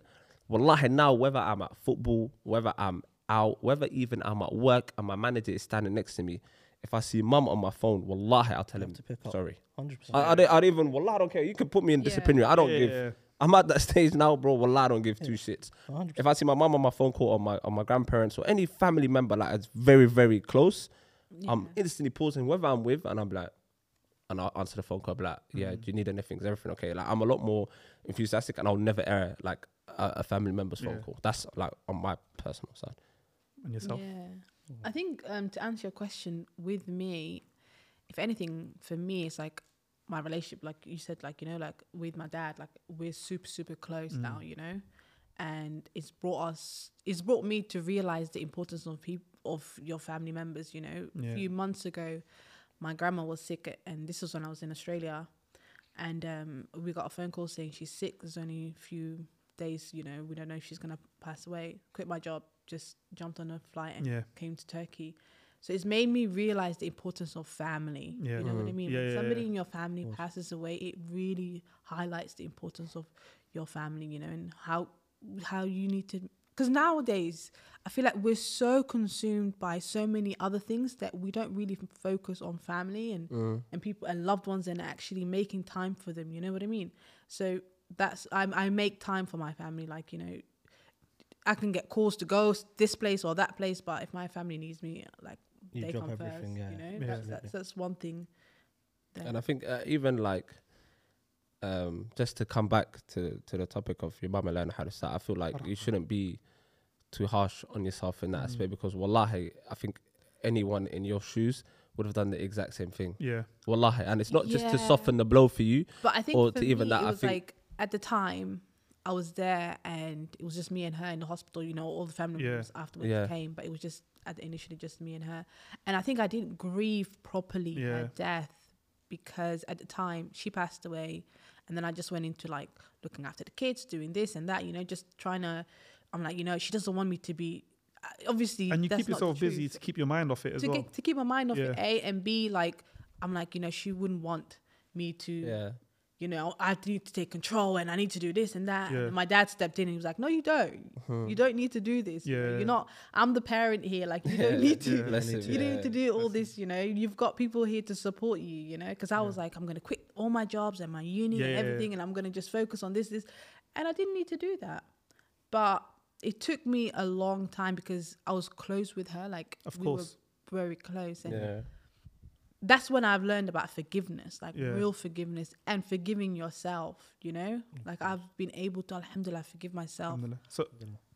Wallahi, now whether I'm at football, whether I'm out, whether even I'm at work and my manager is standing next to me, if I see mum on my phone, wallahi, I'll tell You him to pick up. sorry. Hundred percent. I, I, don't, I don't even, wallah, I don't care. You can put me in Yeah. disciplinary. I don't Yeah, give. yeah. I'm at that [laughs] stage now, bro. Wallah, I don't give two shits. Hundred If I see my mum on my phone call or my or my grandparents or any family member like it's very very close, I'm instantly pausing whoever I'm with, and I'm like, and I'll answer the phone call. I'll be like, yeah, mm-hmm. do you need anything? Is everything okay? Like I'm a lot more enthusiastic, and I'll never air like a, a family member's phone Yeah. call. That's like on my personal side. And yourself. Yeah. I think um, to answer your question, with me, if anything, for me, it's like my relationship, like you said, like, you know, like with my dad, like we're super, super close Mm. now, you know? And it's brought us, it's brought me to realize the importance of people, of your family members, you know? Yeah. A few months ago, my grandma was sick, and this was when I was in Australia. And um, we got a phone call saying she's sick. There's only a few days, you know, we don't know if she's going to pass away. Quit my job, just jumped on a flight and Yeah. came to Turkey. So it's made me realize the importance of family. Yeah. You know what I Mhm. mean? Yeah, when yeah, somebody yeah. in your family passes away, it really highlights the importance of your family, you know, and how how you need to because nowadays I feel like we're so consumed by so many other things that we don't really f- focus on family and Mm. and people and loved ones and actually making time for them. You know what I mean? So that's I I make time for my family. Like you know, I can get calls to go s- this place or that place, but if my family needs me, like You they drop come everything, first. yeah. You know, Yeah. that's, that's that's one thing. that- And I think uh, even like, um, just to come back to to the topic of your mum and learning how to start, I feel like you shouldn't be too harsh on yourself in that Mm. aspect because wallahi, I think anyone in your shoes would have done the exact same thing. Yeah. Wallahi, and it's not just to soften the blow for you. But I think or for to even me, that, it I was think- like at the time I was there and it was just me and her in the hospital. You know, all the family Yeah. members afterwards Yeah. came, but it was just at the, initially just me and her. And I think I didn't grieve properly Yeah. her death because at the time she passed away, and then I just went into like looking after the kids, doing this and that. You know, just trying to. I'm like, you know, she doesn't want me to be. uh, Obviously, And you that's keep not yourself busy to keep your mind off it as to, well. get, to keep my mind off it, A and B, like I'm like, you know, she wouldn't want me to, Yeah, you know, I need to take control and I need to do this and that. Yeah. And my dad stepped in and he was like, No, you don't. Uh-huh. You don't need to do this. you know. Yeah. You're not I'm the parent here, like you [laughs] don't need to Yeah. Bless him, you don't need to do all this, you know. You've got people here to support you, you know. Because I was like, I'm gonna quit all my jobs and my uni Yeah, and yeah, yeah. everything, and I'm gonna just focus on this, this, and I didn't need to do that. But it took me a long time because I was close with her, like Of we course. were very close, and yeah, that's when I've learned about forgiveness, like Yeah. real forgiveness and forgiving yourself. You know, mm. like I've been able to, Alhamdulillah, forgive myself. Alhamdulillah. So,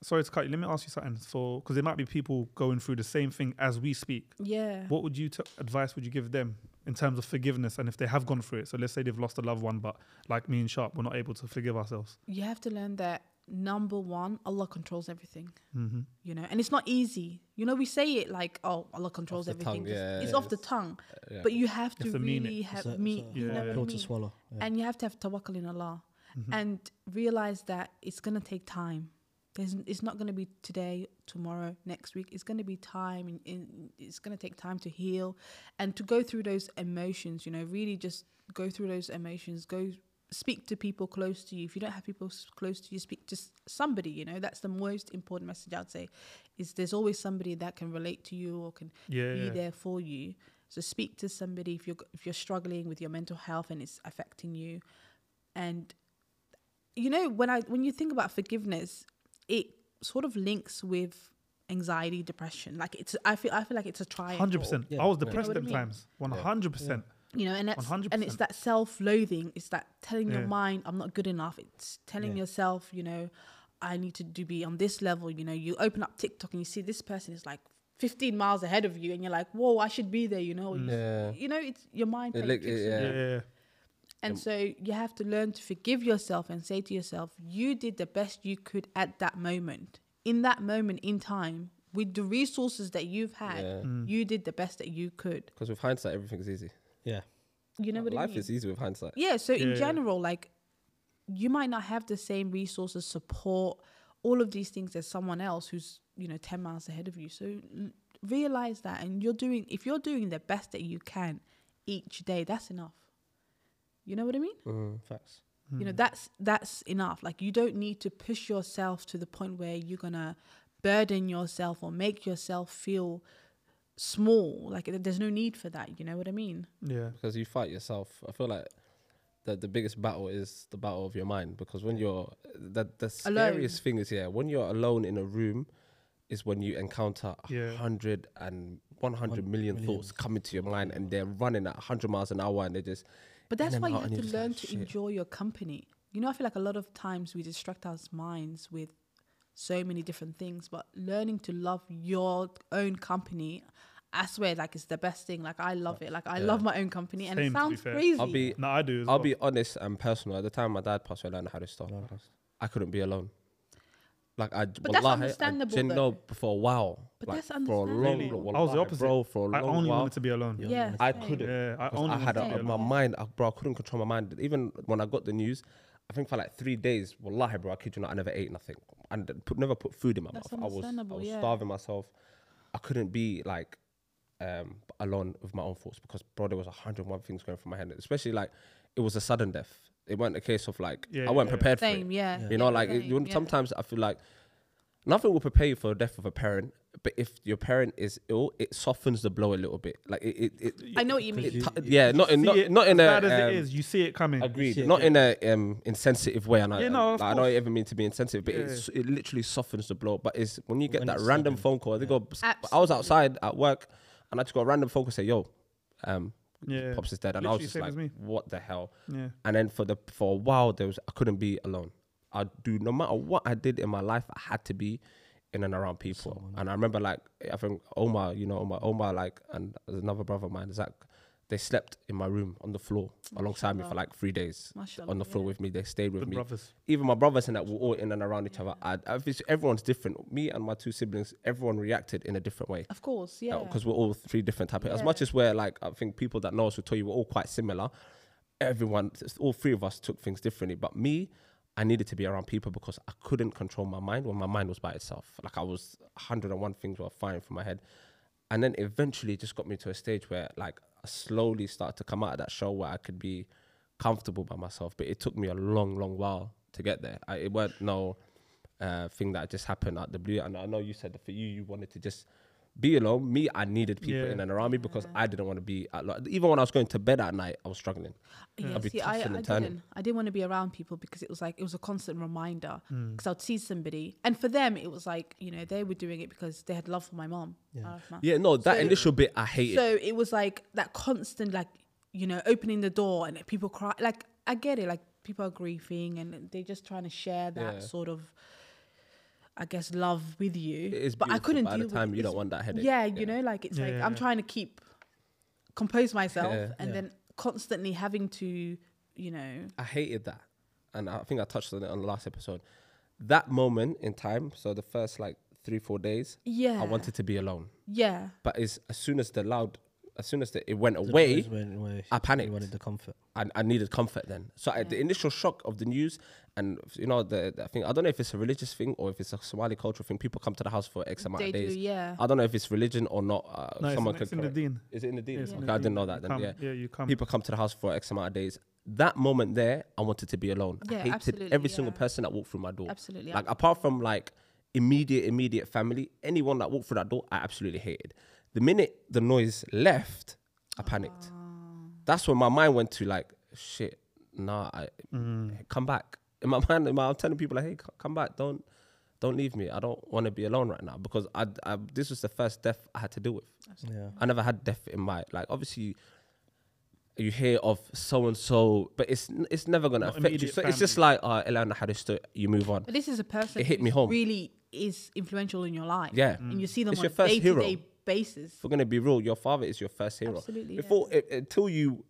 sorry to cut you. Let me ask you something. For because there might be people going through the same thing as we speak. Yeah. What would you t- advice would you give them in terms of forgiveness and if they have gone through it? So let's say they've lost a loved one, but like me and Sharp, we're not able to forgive ourselves. You have to learn that number one, Allah controls everything. Mm-hmm. You know, and it's not easy. You know, we say it like, "Oh, Allah controls the everything." tongue, yeah, it's yeah, off the it's- tongue, yeah. but you have to have to really have It's a- me. you know yeah. what to swallow. And you have to have tawakkul in Allah Mm-hmm. and realize that it's gonna take time. There's, it's not gonna be today, tomorrow, next week. It's gonna be time, and, and it's gonna take time to heal and to go through those emotions. You know, really just go through those emotions. Go speak to people close to you. If you don't have people close to you, speak to somebody. You know, that's the most important message I'd say. Is there's always somebody that can relate to you or can Yeah, be yeah. there for you. So speak to somebody if you're if you're struggling with your mental health and it's affecting you. And you know when I when you think about forgiveness, it sort of links with anxiety, depression. Like it's I feel I feel like it's a triangle. Hundred percent. I was depressed You know at what I mean? times. One hundred percent. You know and that's 100%. it's that self-loathing it's that telling your mind i'm not good enough it's telling Yeah. yourself you know i need to do be on this level you know you open up tiktok and you see this person is like 15 miles ahead of you and you're like whoa i should be there you know you, Yeah. you know it's your mind It look- tricks yeah. you. Yeah, yeah, and so you have to learn to forgive yourself and say to yourself you did the best you could at that moment in that moment in time with the resources that you've had Yeah. Mm. you did the best that you could Because with hindsight, everything's easy. Yeah. you know what Life i mean Life is easy with hindsight. yeah so Yeah, in yeah. general like you might not have the same resources support all of these things as someone else who's you know 10 miles ahead of you so realize that and you're doing if you're doing the best that you can each day that's enough you know what i mean Mhm. Facts. you know that's that's enough like you don't need to push yourself to the point where you're gonna burden yourself or make yourself feel small like there's no need for that you know what i mean yeah. Because you fight yourself. I feel like the the biggest battle is the battle of your mind. Because when you're the the Alone. scariest thing is yeah, when you're alone in a room, is when you encounter a Yeah. hundred and one hundred One million million. thoughts coming to your mind, and they're running at hundred miles an hour, and they just But that's why you out, have to you're like, learn to "Shit." enjoy your company. You know, I feel like a lot of times we distract our minds with so many different things, but learning to love your own company, I swear, like it's the best thing. Like I love it. Like I Yeah. love my own company, and it to be sounds crazy. I'll be No, I do. As I'll well. be honest and personal. At the time my dad passed away, I learned how to stop. I couldn't be alone. Like I, But that's wallahi, understandable I didn't know for a while. But like, that's for a long, understandable. long- I was the opposite. bro. For a I long I only while, wanted to be alone. Yeah. yeah, I couldn't. Yeah, I 'Cause only I had wanted a, my mind, I, bro. I couldn't control my mind. Even when I got the news, I think for like three days, wallahi, bro, I kid you not, I never ate nothing. and put, never put food in my That's mouth. I was, I was yeah. starving myself. I couldn't be like um, alone with my own thoughts because, bro, there was a hundred and one things going through my head. Especially like it was a sudden death. It wasn't a case of like Yeah, I wasn't yeah, yeah. prepared Same, for it. yeah. You know, like it, you, yeah. sometimes I feel like nothing will prepare you for the death of a parent. But if your parent is ill, it softens the blow a little bit. Like it, it, it I know what you mean. t- yeah, not in See not, it, not in as a bad as um, it is, you see it coming. agreed, See it, not yeah. in a um, insensitive way. And I, Yeah, no, of like, I know I course. ever mean to be insensitive, but Yeah. it's, it literally softens the blow. But it's when you get When that random sudden, phone call. They yeah. go. I was outside at work, and I just got a random phone call say, "Yo, um, Yeah. pops is dead," and I was just like, me. "What the hell?" Yeah. And then for the for a while, there was I couldn't be alone. I do no matter what I did in my life, I had to be in and around people. Someone. And I remember like I think Omar, you know, Omar, Omar, like, and there's another brother of mine, Zach. They slept in my room on the floor alongside me for like three days Mashallah, on the floor yeah. with me. They stayed with Good me. brothers. Even my brothers and that were all in and around each other. I, I, everyone's different. Me and my two siblings, everyone reacted in a different way Of course, yeah. because we're all three different type. As much as we're like, I think people that know us will tell you we're all quite similar. Everyone, all three of us took things differently. But me, I needed to be around people because I couldn't control my mind when my mind was by itself. Like I was 101 things were firing from my head, and then eventually it just got me to a stage where like I slowly started to come out of that show where I could be comfortable by myself. But it took me a long, long while to get there. I, it weren't no uh, thing that just happened out the blue. And I know you said that for you, you wanted to just be alone. Me, I needed people Yeah. in and around me because I didn't want to be at, like, even when I was going to bed at night, I was struggling. Yeah, I'd be see, I, I didn't. I didn't want to be around people because it was like it was a constant reminder. Mm. Because I'd see somebody, and for them, it was like you know they were doing it because they had love for my mom. Yeah. Arafma. Yeah, no, that So- initial bit I hated. So it was like that constant, like you know, opening the door and people cry. Like I get it. Like people are grieving and they're just trying to share that Yeah. sort of, I guess, love with you. It is but I couldn't but at deal the time with you it. don't want that headache. Yeah, you know, like it's Yeah, like yeah, I'm yeah. trying to keep compose myself Yeah. and Yeah. then constantly having to, you know, I hated that. And I think I touched on it on the last episode. That moment in time, so the first like three, four days, yeah, I wanted to be alone. yeah, But it's, as soon as the loud, as soon as the, it went The away, noise went away. I You panicked. wanted the comfort. I, I needed comfort then. So I, the initial shock of the news, and you know, the, the thing, I don't know if it's a religious thing or if it's a Somali cultural thing. People come to the house for X amount they of do, days. yeah. I don't know if it's religion or not. Uh, No, it's, someone in- could it's in the deen. Is it in the deen? Yeah, it's in okay, the I didn't deen. know You that then. come- Yeah. yeah, you come. People come to the house for X amount of days. That moment there, I wanted to be alone. Yeah, I hated absolutely, every single person that walked through my door. Absolutely. Like apart from like immediate, immediate family, anyone that walked through that door, I absolutely hated. The minute the noise left, I panicked. Ah. That's when my mind went to like, shit, nah, I Mm. come back. In my [laughs] mind, in my, I'm telling people like, hey, c- come back, don't, don't leave me. I don't want to be alone right now because I, I, this was the first death I had to deal with. Yeah. I never had death in my like. Obviously, you hear of so and so, but it's it's never gonna Not affect you. immediate So it's just like uh, Elena Haristo, you move on. But this is a person It hit me home. really is influential in your life. Yeah. And you see them It's on your first day to hero. day basis. If we're gonna be real, your father is your first hero. Absolutely, Before it, until you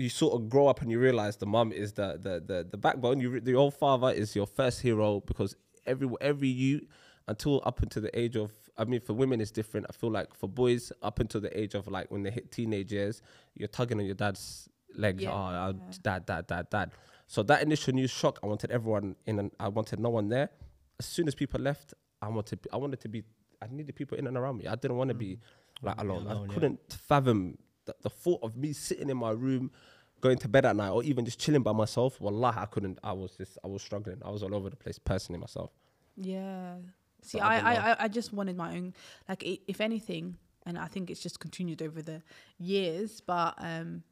you sort of grow up and you realize the mum is the the the, the backbone. You the old father is your first hero because every every you until up until the age of I mean for women it's different. I feel like for boys up until the age of like when they hit teenage years, you're tugging on your dad's leg. Yeah. Oh, uh, dad, dad, dad, dad. So that initial news shock, I wanted everyone in, and I wanted no one there. As soon as people left, I wanted I wanted to be. I needed people in and around me. I didn't want to be like alone. alone, I couldn't fathom the, the thought of me sitting in my room, going to bed at night, or even just chilling by myself. Wallah, I couldn't. I was just. I was struggling. I was all over the place personally myself. Yeah. See, But I I, I. I, I just wanted my own, like, if anything, and I think it's just continued over the years, but um,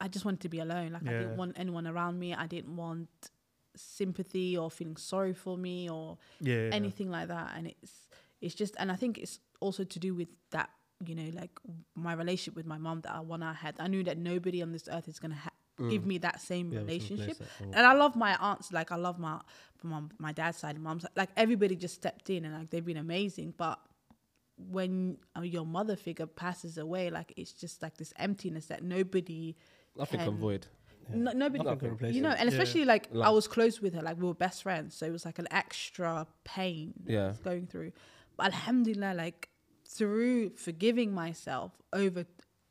I just wanted to be alone. Like, I didn't want anyone around me. I didn't want sympathy or feeling sorry for me or Yeah. yeah. anything like that. And it's, it's just, and I think it's also to do with that, you know, like my relationship with my mom that I one I had. I knew that nobody on this earth is going to ha- give me that same Yeah, I was gonna place relationship. And I love my aunts, like I love my my, my dad's side, and mom's like everybody just stepped in and like they've been amazing. But when uh, your mother figure passes away, like it's just like this emptiness that nobody, Nothing can can- void. no, nobody, Nothing can replace you know, it. and Yeah. especially like I was close with her, like we were best friends, so it was like an extra pain Yeah. going through. But Alhamdulillah, like through forgiving myself over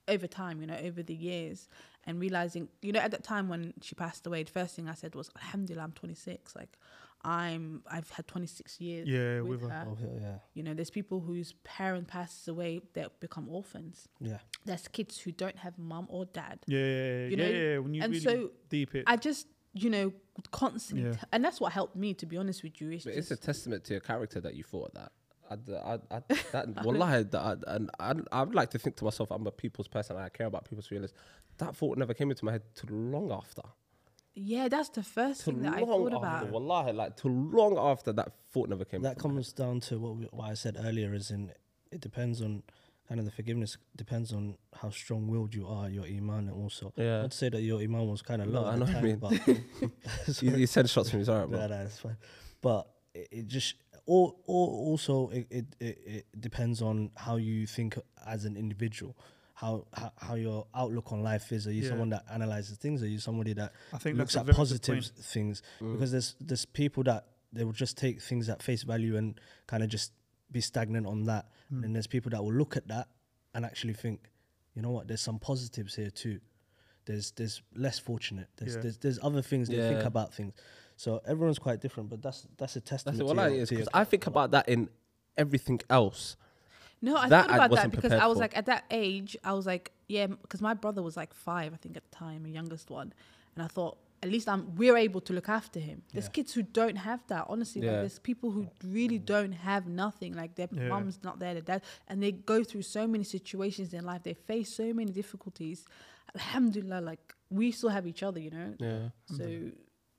over time, you know, over the years, and realizing, you know, at that time when she passed away, the first thing I said was, Alhamdulillah, I'm 26. Like, I'm I've had 26 years Yeah, with, with her. her. Oh, yeah, yeah, You know, there's people whose parent passes away that become orphans. yeah. There's kids who don't have mum or dad. Yeah, yeah, You yeah, know, yeah. When you and really so deep it, I just, you know, constantly, Yeah. t- and that's what helped me, to be honest with you. It's But just, it's a testament to your character that you thought that. I, I, I, that [laughs] wallahi, that, I, and I, I'd like to think to myself, I'm a people's person. I care about people's feelings. That thought never came into my head till long after. yeah, that's the first thing that I long thought after. about. Wallahi, like till long after that thought never came. That into my head. comes down to what, we, what I said earlier. Is in it depends on kind of the forgiveness depends on how strong-willed you are, your iman, and also. Yeah. I'd say that your iman was kind of No, low. I at know the what you time, mean. but [laughs] You, you said shots from his [laughs] heart, bro. No, no, it's fine. But it, it just or or also it, it, it, it depends on how you think as an individual. How, how how your outlook on life is. Are you Yeah. someone that analyzes things? Are you somebody that I think looks at very good positive point. things? Mm. Because there's there's people that they will just take things at face value and kind of just be stagnant on that. Hmm. And there's people that will look at that and actually think, you know what? There's some positives here too. There's there's less fortunate. There's Yeah. there's, there's other things they think about things. So everyone's quite different, but that's that's a testament. That's to what I your- is to your I think about that in everything else. No, I That thought I about that because I was for. like, at that age, I was like, yeah, because my brother was like five, I think, at the time, the youngest one. And I thought, at least I'm, we're able to look after him. There's Yeah. kids who don't have that, honestly. Like, there's people who really mm. don't have nothing. Like, their Yeah. mum's not there, their dad. And they go through so many situations in life. They face so many difficulties. Alhamdulillah, like, we still have each other, you know? Yeah. So,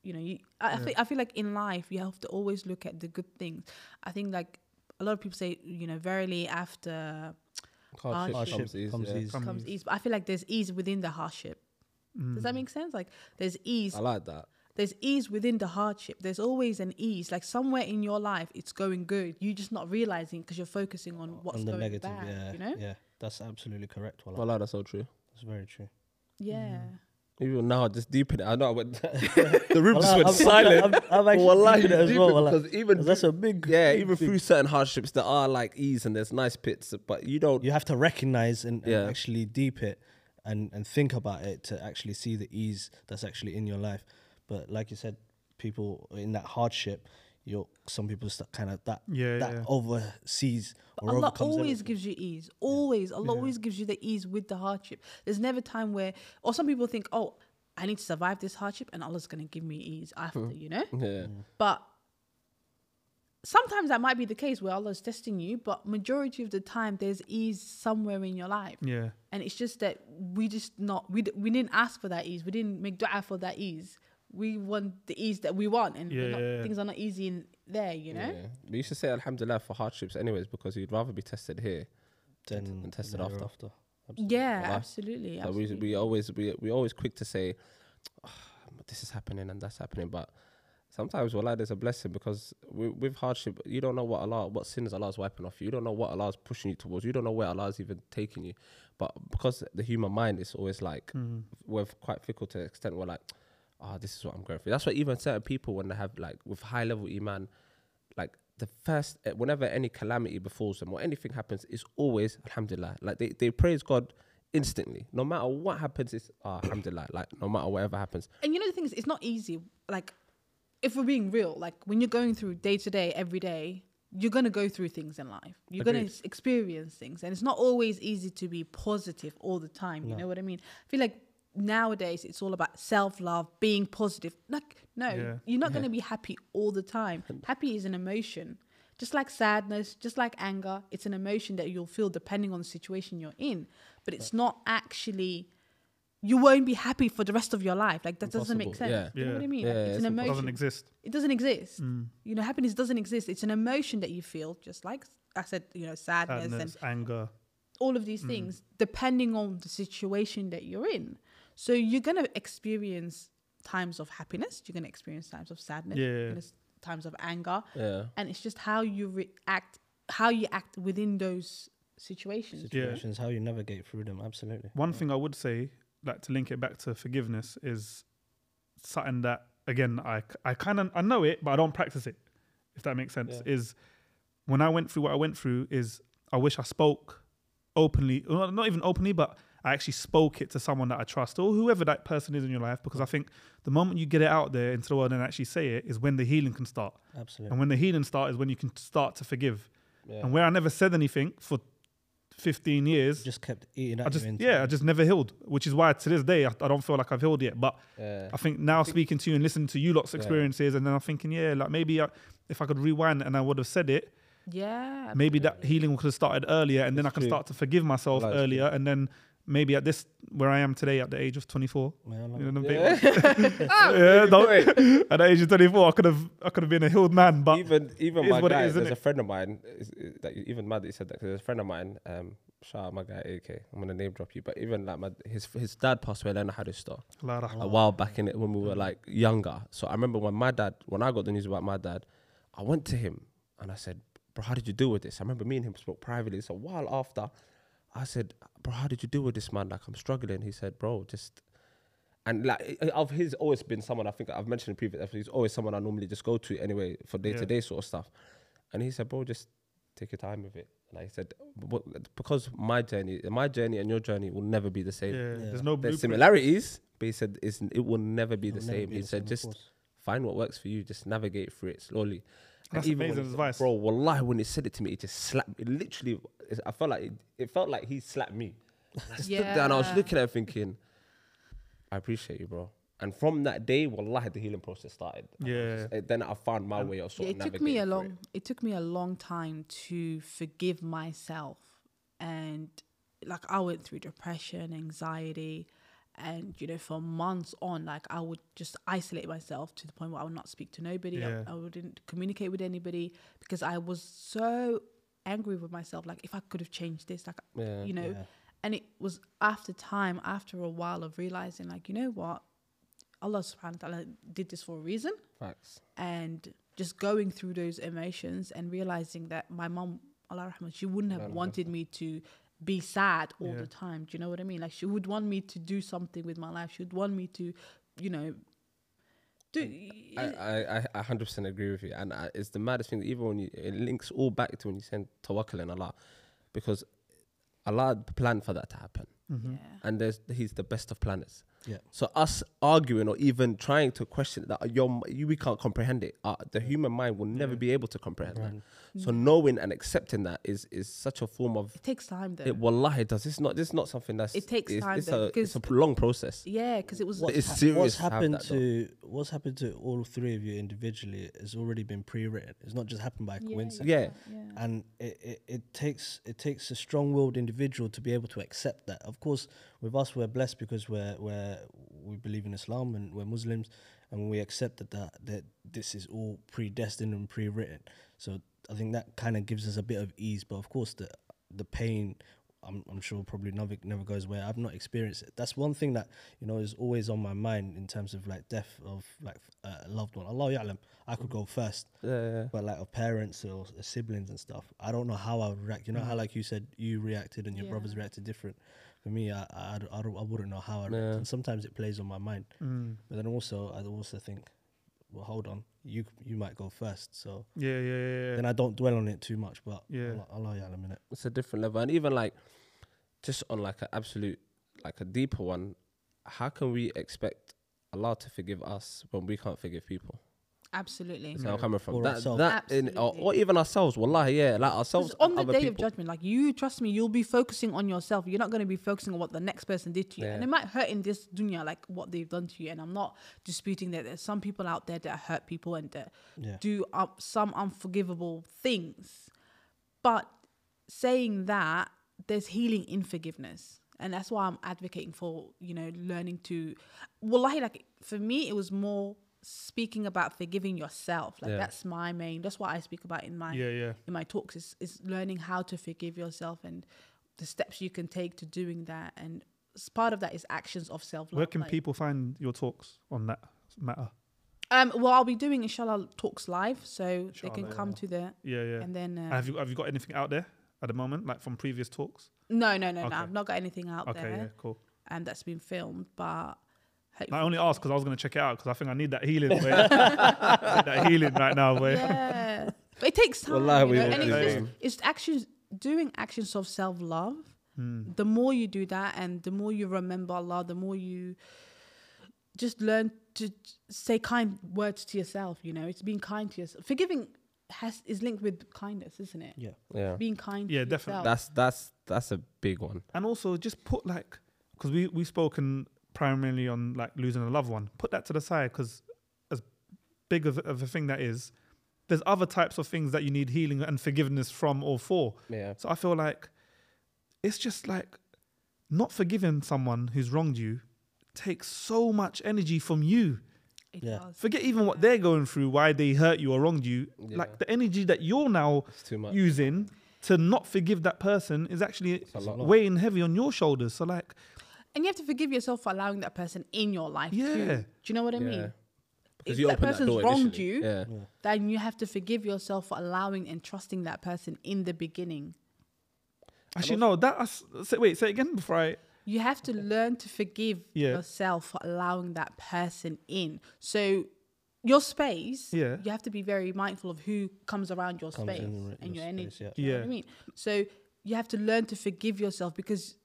you know, you, I, I, feel, I feel like in life you have to always look at the good things. I think like a lot of people say, you know, verily after Hardship, Hardship comes ease. comes yeah. ease. Come comes ease. ease, but I feel like there's ease within the hardship. Mm. Does that make sense? Like there's ease, I like that. there's ease within the hardship. There's always an ease. Like somewhere in your life, it's going good. You're just not realizing because you're focusing on what's on the going negative. bad. yeah, You know? yeah, that's absolutely correct. Wallah. Wallah, that's so true. that's very true. Yeah. Mm. Even now, just deepen it. I know I went, [laughs] [laughs] the room just went I'm- silent. I'm, I'm actually Wallahi, thinking it as well. because even 'Cause that's a big, yeah, big even thing. through certain hardships, there are like ease and there's nice pits, but you don't. you have to recognize and, and actually deep it and, and think about it to actually see the ease that's actually in your life. But like you said, people in that hardship, you're some people start kind of that Yeah, that yeah. oversees or Allah overcomes always everything. gives you ease. Always. Allah always gives you the ease with the hardship. There's never time where, or some people think, oh, I need to survive this hardship and Allah's going to give me ease after, hmm. you know? Yeah. But sometimes that might be the case where Allah's testing you, but majority of the time there's ease somewhere in your life. Yeah. And it's just that we just not, we, d- we didn't ask for that ease. We didn't make dua for that ease. We want the ease that we want and we're not- Yeah. things are not easy in there, you know? Yeah. But you should say Alhamdulillah for hardships, anyways, because you'd rather be tested here. than, and tested thereafter. after. Yeah, Wallah. absolutely. So we, absolutely. we always we we always quick to say, "Ah, this is happening and that's happening, but sometimes well, there's a blessing because with, with hardship, you don't know what Allah, what sins Allah's wiping off you. You don't know what Allah's pushing you towards. You don't know where Allah's even taking you. But because the human mind is always like Mm. we're quite fickle to the extent we're like, oh, this is what I'm going through. That's why even certain people when they have like with high level iman, like the first eh, whenever any calamity befalls them or anything happens, it's always alhamdulillah. Like they, they praise God instantly. No matter what happens, it's ah, alhamdulillah. Like no matter whatever happens. and you know the thing is, it's not easy. Like, if we're being real, like when you're going through day to day, every day, you're gonna go through things in life. You're gonna experience things, and it's not always easy to be positive all the time. You know what I mean? I feel like nowadays it's all about self love, being positive. Like, no, Yeah. you're not gonna be happy all the time. Happy is an emotion. Just like sadness, just like anger, it's an emotion that you'll feel depending on the situation you're in. But it's not actually you won't be happy for the rest of your life. Like that doesn't make sense. Impossible, You know yeah. what I mean? Yeah, Like, it's it's an impossible. emotion. doesn't exist. It doesn't exist. Mm. You know, happiness doesn't exist. It's an emotion that you feel, just like I said, you know, sadness, Sadness, and anger. all of these things, depending on the situation that you're in. So you're gonna experience times of happiness. You're gonna experience times of sadness. Yeah. you're gonna s- times of anger, Yeah. and it's just how you react, how you act within those situations. situations, how you navigate through them. Absolutely. One thing I would say, like to link it back to forgiveness, is something that again I I kind of I know it, but I don't practice it. If that makes sense, is when I went through what I went through, is I wish I spoke openly, well, not even openly, but I actually spoke it to someone that I trust or whoever that person is in your life, because I think the moment you get it out there into the world and actually say it is when the healing can start. Absolutely. And when the healing starts is when you can start to forgive. Yeah. And where I never said anything for 15 years, just kept eating at I just you yeah, I just never healed, which is why to this day I, I don't feel like I've healed yet. But Yeah. I think now speaking to you and listening to you lot's experiences, and then I'm thinking, yeah, like maybe I, if I could rewind and I would have said it, Yeah. maybe that healing could have started earlier, and then I can true. start to forgive myself Well, that's earlier, and then maybe at this where I am today at the age of 24. Yeah, I love you know, Yeah. big- [laughs] [laughs] yeah, don't- [laughs] at the age of 24, I could have I could have been a healed man, but even even my what guy, is, there's a friend of mine. Is, is that even mad that you said that 'cause there's a friend of mine. Um, shout out my guy AK. I'm gonna name drop you, but even like my his his dad passed away. I learned how to store a while back in it when we were like younger. So I remember when my dad, when I got the news about my dad, I went to him and I said, "Bro, how did you deal with this?" I remember me and him spoke privately. So a while after, I said, "Bro, how did you deal with this, man? Like I'm struggling." He said, "Bro, just." And like of his always been someone I think I've mentioned in previous episodes. He's always someone I normally just go to anyway for day to day sort of stuff. And he said, "Bro, just take your time with it." And I said, "Because my journey, my journey and your journey will never be the same. yeah, Yeah. there's no There's similarities, but he said it's, it will never be the It'll never same. be he the said same, just course. find what works for you. Just navigate through it slowly. And That's even amazing he- advice. bro. Wallahi, when he said it to me, it just slapped. It literally, it's- I felt like it, it felt like he slapped me. [laughs] I stood there and I was looking at him thinking, I appreciate you, bro. And from that day, wallahi, the healing process started. And I Yeah. just- eh, then I found my way of sort Yeah, of it took me navigating a long it. it. took me a long time to forgive myself and like I went through depression, anxiety and you know for months on like I would just isolate myself to the point where I would not speak to nobody. Yeah. I, I wouldn't communicate with anybody because I was so angry with myself like if I could have changed this like Yeah. you know Yeah. and it was after time after a while of realizing like you know what Allah subhanahu wa ta'ala did this for a reason Facts. and just going through those emotions and realizing that my mom, Allah Rahman, she wouldn't have wanted me to be sad all Yeah. the time. Do you know what I mean? Like she would want me to do something with my life. She would want me to, you know, do. I, I, I, I 100% agree with you. And I, it's the maddest thing, even when you, it links all back to when you send tawakkul in Allah. Because Allah planned for that to happen. Mm-hmm. yeah. And there's, He's the best of planners. Yeah. So us arguing or even trying to question that your you we can't comprehend it. Uh, the human mind will never be able to comprehend that. So knowing and accepting that is is such a form of It takes time though. it. Wallahi, it does. It's not. This not something that's. It takes it's, time It's though, a it's a long process. yeah, because it was. What- It's hap- serious What's to happened that, to what's happened to all three of you individually has already been pre-written. It's not just happened by Yeah, coincidence. Yeah. yeah. and it, it, it takes it takes a strong-willed individual to be able to accept that. Of course, with us, we're blessed because we're we're we believe in Islam and we're Muslims, and we accept that that, that this is all predestined and pre-written. So I think that kind of gives us a bit of ease. But of course, the the pain I'm, I'm sure probably never never goes away. I've not experienced it. That's one thing that you know is always on my mind in terms of like death of like a loved one. Allah ya'lam, I could go first, Yeah, yeah. but like of parents or siblings and stuff, I don't know how I would react. You know how mm. like you said you reacted and your brothers reacted different. For me, I I, I, I wouldn't know how I react, Yeah. and sometimes it plays on my mind. Mm. But then also, I also think, well, hold on, you you might go first, so Yeah, yeah, yeah. yeah. then I don't dwell on it too much. But Yeah. Allah, Allah a minute. it's a different level and even like just on like an absolute like a deeper one how can we expect allah to forgive us when we can't forgive people Absolutely. so i'm coming from Or that, ourselves. that in, uh, or, or even ourselves wallahi yeah like ourselves. on the other day people. of judgment, like you trust me, you'll be focusing on yourself. You're not going to be focusing on what the next person did to you, and it might hurt in this dunya, like what they've done to you. And I'm not disputing that there's some people out there that hurt people and that Yeah. do up some unforgivable things. But saying that, there's healing in forgiveness. And that's why I'm advocating for, you know, learning to wallahi, like for me it was more speaking about forgiving yourself. Like Yeah. that's my main that's what I speak about in my yeah, yeah. in my talks is, is learning how to forgive yourself and the steps you can take to doing that and part of that is actions of self love Where can people find your talks on that matter? um well i'll be doing inshallah talks live so they can come yeah. to the Yeah, yeah. and then uh, have you have you got anything out there at the moment, like from previous talks? no no no Okay. no i've not got anything out there. Okay, yeah, cool. and that's been filmed but I only asked because I was gonna check it out because I think I need that healing. boy. [laughs] That healing right now, boy. yeah but it takes time Wallahi, you know? and it's, just, it's actions doing actions of self-love Hmm. the more you do that and the more you remember allah the more you just learn to say kind words to yourself you know it's being kind to yourself forgiving has is linked with kindness isn't it Yeah. yeah being kind Yeah, to definitely. yourself. that's that's that's a big one And also just put like because we we've spoken primarily on like losing a loved one. Put that to the side because as big of, of a thing that is, there's other types of things that you need healing and forgiveness from or for. yeah So I feel like it's just like not forgiving someone who's wronged you takes so much energy from you. It Yeah. does. Forget even what they're going through, why they hurt you or wronged you. Yeah. Like the energy that you're now too much using to not forgive that person is actually weighing heavy on your shoulders. So like, and you have to forgive yourself for allowing that person in your life Yeah. too. do you know what i Yeah. mean because if you that open that person's door wronged initially. you yeah then you have to forgive yourself for allowing and trusting that person in the beginning actually, no, that. I s- Say, wait, say it again before I. you have to learn to forgive Yeah. yourself for allowing that person in. So your space, Yeah. you have to be very mindful of who comes around your Comes space in your and your space, energy. yeah. You know what Yeah. I mean? So you have to learn to forgive yourself because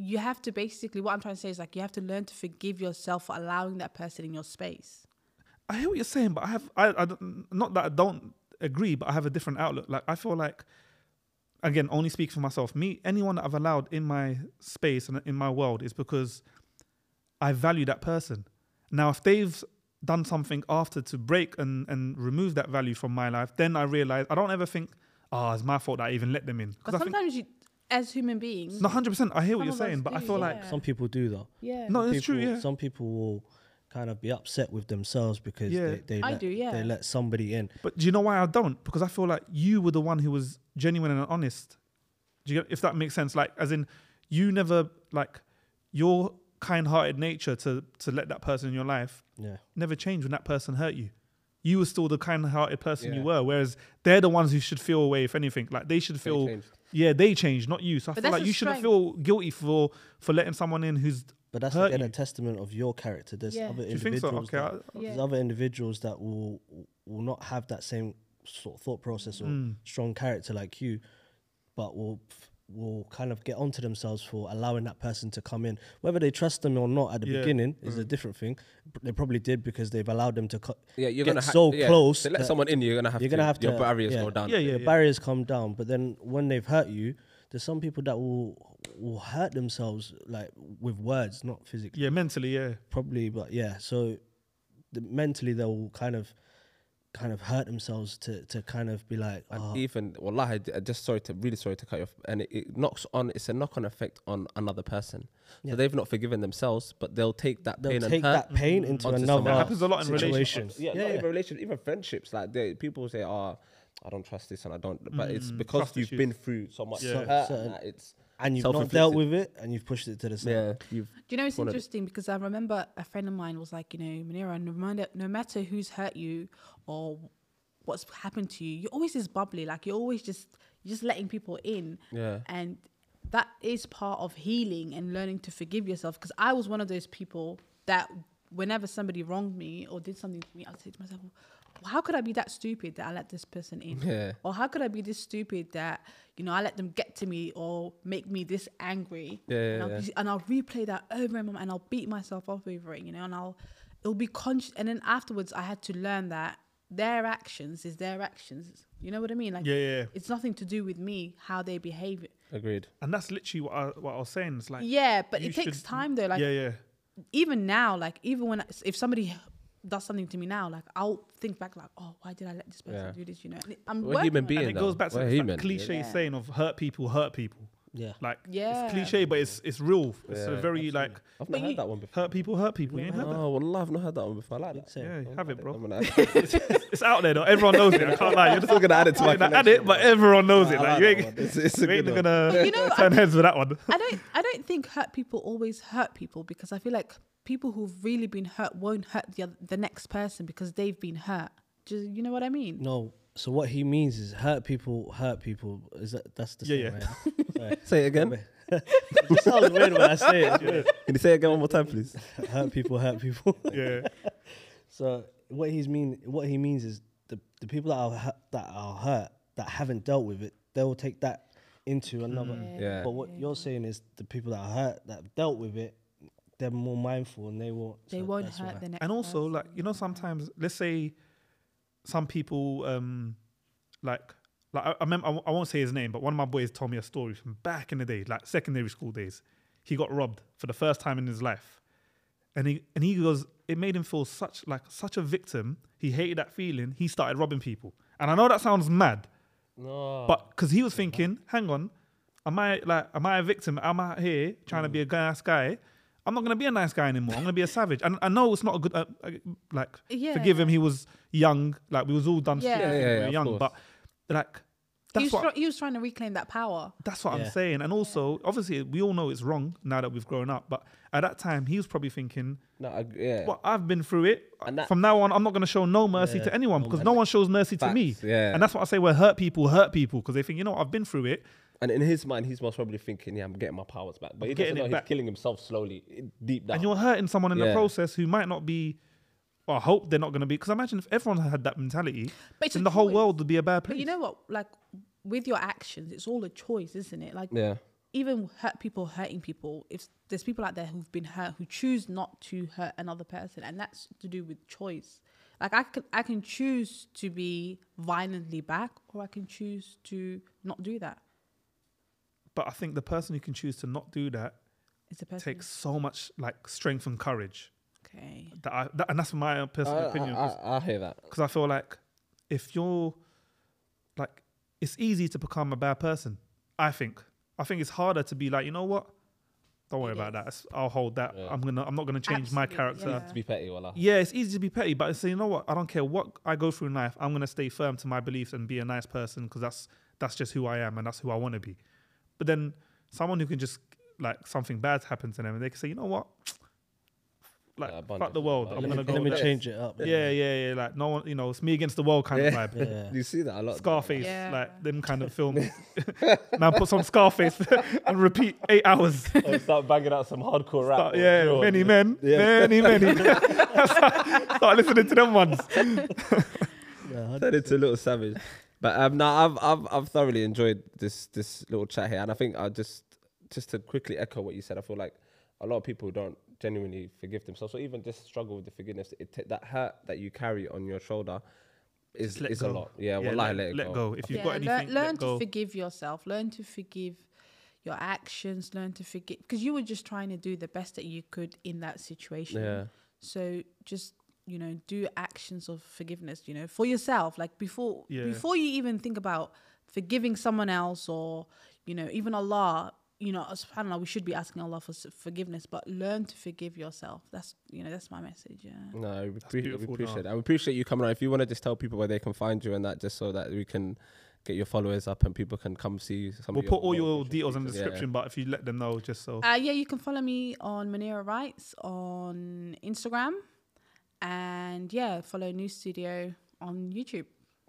you have to basically what I'm trying to say is like you have to learn to forgive yourself for allowing that person in your space. I hear what you're saying, but I have. I, I don't, that I don't agree, but I have a different outlook. Like I feel like, again, only speak for myself. Me, anyone that I've allowed in my space and in my world is because I value that person. Now, if they've done something after to break and and remove that value from my life, then I realize I don't ever think, oh, it's my fault that I even let them in. Because I think, sometimes you, as human beings, no, hundred percent, I hear what Some you're of us saying, but I do, feel yeah. like Some people do though. yeah, no, Some it's true, people- yeah. Some people will kind of be upset with themselves because Yeah. they, they I let, do, yeah. they let somebody in. But do you know why I don't? Because I feel like you were the one who was genuine and honest. Do you get, if that makes sense? Like, as in, you never like your kind-hearted nature to to let that person in your life Yeah. never changed when that person hurt you. You were still the kind-hearted person you were, whereas they're the ones who should feel away. If anything, like they should feel, changed. yeah, they changed, not you. So I But feel like a you shouldn't feel guilty for for letting someone in who's. But that's hurt again a testament of your character. There's Yeah. other Do you think so? individuals. Okay, that, I- Yeah. There's other individuals that will will not have that same sort of thought process or Mm. strong character like you, but will will kind of get onto themselves for allowing that person to come in. Whether they trust them or not at the Yeah. beginning is Mm. a different thing. They probably did because they've allowed them to cut. Yeah, you're get gonna ha- so yeah, close To let someone in, you're gonna have you're to. gonna have your to- barriers yeah. go down. Yeah, yeah, the barriers come down, but then when they've hurt you, there's some people that will will hurt themselves like with words, not physically. Yeah, mentally, yeah. Probably, but yeah. So the, mentally, they'll kind of kind of hurt themselves to to kind of be like, And oh, even wallahi, I just sorry to really sorry to cut you off. And it, it knocks on. It's a knock on effect on another person. Yeah. So they've not forgiven themselves, but they'll take that they'll pain take and hurt. that pain into onto another someone else. Happens a lot in situation. relationships. Yeah, Yeah, not yeah. even relationships, even friendships. Like they, people say, "Oh, I don't trust this and I don't," but it's Mm, because you've issues. been through so much Yeah. hurt Certain- that it's and you've not dealt with it, and you've pushed it to the side. Yeah, you've Do you know it's One of the- interesting because I remember a friend of mine was like, you know, Munira, no matter, no matter who's hurt you or what's happened to you, you're always this bubbly. Like you're always just you're just letting people in. Yeah. And that is part of healing and learning to forgive yourself. Because I was one of those people that whenever somebody wronged me or did something to me, I'd say to myself, well, how could I be that stupid that I let this person in? Yeah. Or how could I be this stupid that, you know, I let them get to me or make me this angry? Yeah, yeah, and, I'll, yeah. and I'll replay that over and over and I'll beat myself up over it, you know, and I'll, it'll be conscious. And then afterwards, I had to learn that their actions is their actions. You know what I mean? Like, Yeah, yeah, yeah. it's nothing to do with me, how they behave. agreed. And that's literally what I, what I was saying. It's like, Yeah, but it takes should- time though. Like, yeah, yeah. even now, like even when if somebody does something to me now, like I'll think back, like, oh, why did I let this person Yeah. do this? You know, And it- I'm We're human on it. beings. And it though. goes back to We're that human. cliche Yeah. saying of hurt people, hurt people. Yeah. Like, Yeah. it's cliche, but it's it's real. It's a Yeah, very like I've not you- heard that one before. hurt people, hurt people. You ain't heard? Oh, well, I've not heard that one before. I like that. So, Yeah, have it, bro. I'm gonna add that. It's out there though. Everyone knows it. I can't lie. You're just still gonna add it to my You're add it, but everyone knows I it. like Like you ain't. It's- it's you ain't gonna You know, turn heads with that one. I don't I don't think hurt people always hurt people because I feel like people who've really been hurt won't hurt the other, the next person because they've been hurt. Do you, you know what I mean? No. So what he means is hurt people, hurt people. Is that that's the Yeah, same? Right? [laughs] Say it again. it [laughs] just sounds weird when I say it. Can you say it again one more time, please? [laughs] hurt people, hurt people. Yeah, So what he's mean, what he means is the the people that are hu- that are hurt that haven't dealt with it, they'll take that into hmm. another. Yeah. But what you're saying is the people that are hurt that have dealt with it, they're more mindful and they won't. They so won't hurt the next. and also person. like you know sometimes let's say some people um like like I, I remember I, I won't say his name, but one of my boys told me a story from back in the day, like secondary school days. He got robbed for the first time in his life, and he and he goes, it made him feel such like such a victim. He hated that feeling. He started robbing people, and I know that sounds mad, No. but because he was thinking, hang on, am I like am I a victim? Am I here trying to be a nice guy? I'm not gonna be a nice guy anymore. I'm gonna be a savage. And I know it's not a good uh, uh, like Yeah. forgive him. He was young. Like we was all done Yeah. stupid Yeah, yeah, we yeah, young, course. but like he that's was, what try- he was trying to reclaim that power. that's what Yeah. I'm saying. And also, obviously, we all know it's wrong now that we've grown up. But at that time, he was probably thinking, no, I, yeah. "Well, I've been through it. And that- From now on, I'm not going to show no mercy Yeah. to anyone because no one shows mercy to me." yeah. And that's what I say. Where hurt people hurt people because they think, you know, what, I've been through it. And in his mind, he's most probably thinking, "Yeah, I'm getting my powers back." But he getting doesn't know it he's back. killing himself slowly, deep down. and you're hurting someone in the Yeah. process who might not be. Well, I hope they're not going to be. Because I imagine if everyone had that mentality, But it's then a the whole choice. world would be a bad place. But you know what? Like with your actions, it's all a choice, isn't it? Like yeah, even hurt people hurting people. If there's people out there who've been hurt who choose not to hurt another person, and that's to do with choice. Like I can I can choose to be violently back, or I can choose to not do that. But I think the person who can choose to not do that It's a person. takes so much like strength and courage. okay. That I, that, and that's my personal I, opinion. I, I, I hear that. because I feel like if you're like it's easy to become a bad person. I think. I think it's harder to be like, you know what? Don't worry It about is. that. I'll hold that. Yeah. I'm gonna. I'm not gonna change my character. yeah. To be petty, well, Yeah, it's easy to be petty, but it's you know what? I don't care what I go through in life. I'm gonna stay firm to my beliefs and be a nice person because that's that's just who I am and that's who I want to be. But then someone who can just like something bad happens to them and they can say, you know what? Like Yeah, fuck the world. Let I'm me- gonna Let go. me with that. change it up. Yeah, yeah, yeah. Like no one, you know, it's me against the world kind Yeah. of vibe. [laughs] Yeah. you see that a lot. Scarface, Yeah. like them kind of films. [laughs] [laughs] now put some Scarface and repeat eight hours. Oh, start banging out some hardcore rap. Start- yeah, drill. many men, Yeah. many, many. Start listening to them ones. Yeah, Turn into a little savage. But um, no, I've I've I've thoroughly enjoyed this this little chat here, and I think I just just to quickly echo what you said. I feel like a lot of people don't genuinely forgive themselves, or even just struggle with the forgiveness. It ta- that hurt that you carry on your shoulder is Just let is a lot. Yeah, Yeah, well, let, let, it let go. go. If you've Yeah, got learn, anything, learn let to go. forgive yourself. Learn to forgive your actions. Learn to forgive because you were just trying to do the best that you could in that situation. Yeah, So just you know, do actions of forgiveness. You know, for yourself. Like before, Yeah. before you even think about forgiving someone else or you know even Allah. You know, as- I don't. We should be asking Allah for forgiveness, but learn to forgive yourself. That's you know, that's my message. Yeah. no, we, appre- we appreciate no. it, and we appreciate you coming on. If you want to just tell people where they can find you and that, just so that we can get your followers up and people can come see some. We'll of put all your details in the features. Yeah, description, but if you let them know, just so. Uh, yeah, you can follow me on Munira Writes on Instagram, and yeah, follow News Studio on YouTube.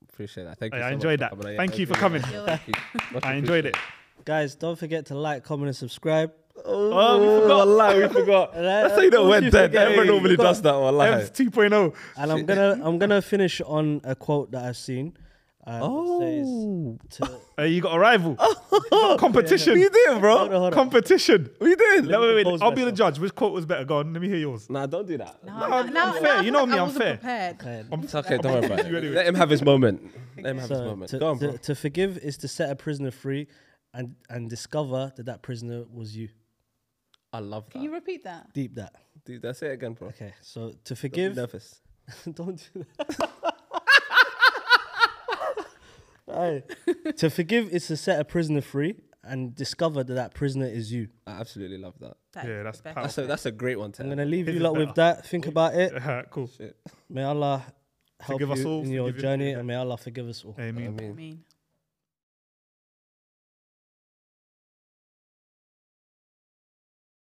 Appreciate that. Thank you. I so much enjoyed that. coming on. Yeah, Thank you for coming. much. Thank you. Much I enjoyed it. Guys, don't forget to like, comment, and subscribe. Oh, we oh, forgot. Wallah, we [laughs] forgot. That's how you know what when dead. forget? Everyone normally does that. Wallah. Evs 2.0. [laughs] And I'm gonna I'm gonna finish on a quote that I've seen. Um, Oh, says to, [laughs] Uh, you got a rival. [laughs] competition. what you doing, bro? Hold on, hold on. Competition. What you doing? No, wait, wait, I'll be the judge. Which quote was better? Go on, let me hear yours. Nah, don't do that. No, No, no, I'm- no, I'm no, fair. I You know feel me, I I'm wasn't fair. Prepared. Okay. I'm It's okay. Don't worry about it. anyway. Let him have his moment. Let him have his moment. to, Go on, bro. to forgive is to set a prisoner free, and and discover that that prisoner was you. I love that. Can you repeat that? Deep that. Dude, that's it again, bro. Okay. So to Don't be forgive, nervous. [laughs] don't do that. Aye. [laughs] to forgive is to set a prisoner free and discover that that prisoner is you. I absolutely love that. That Yeah, is that's the best. That's a that's a great one. I'm Ted. gonna leave His you is lot with better. that. Think about it. [laughs] Uh, cool. Shit. May Allah help Forgive us you all, in your forgive- journey, yeah. and may Allah forgive us all. I Amen. mean, I mean,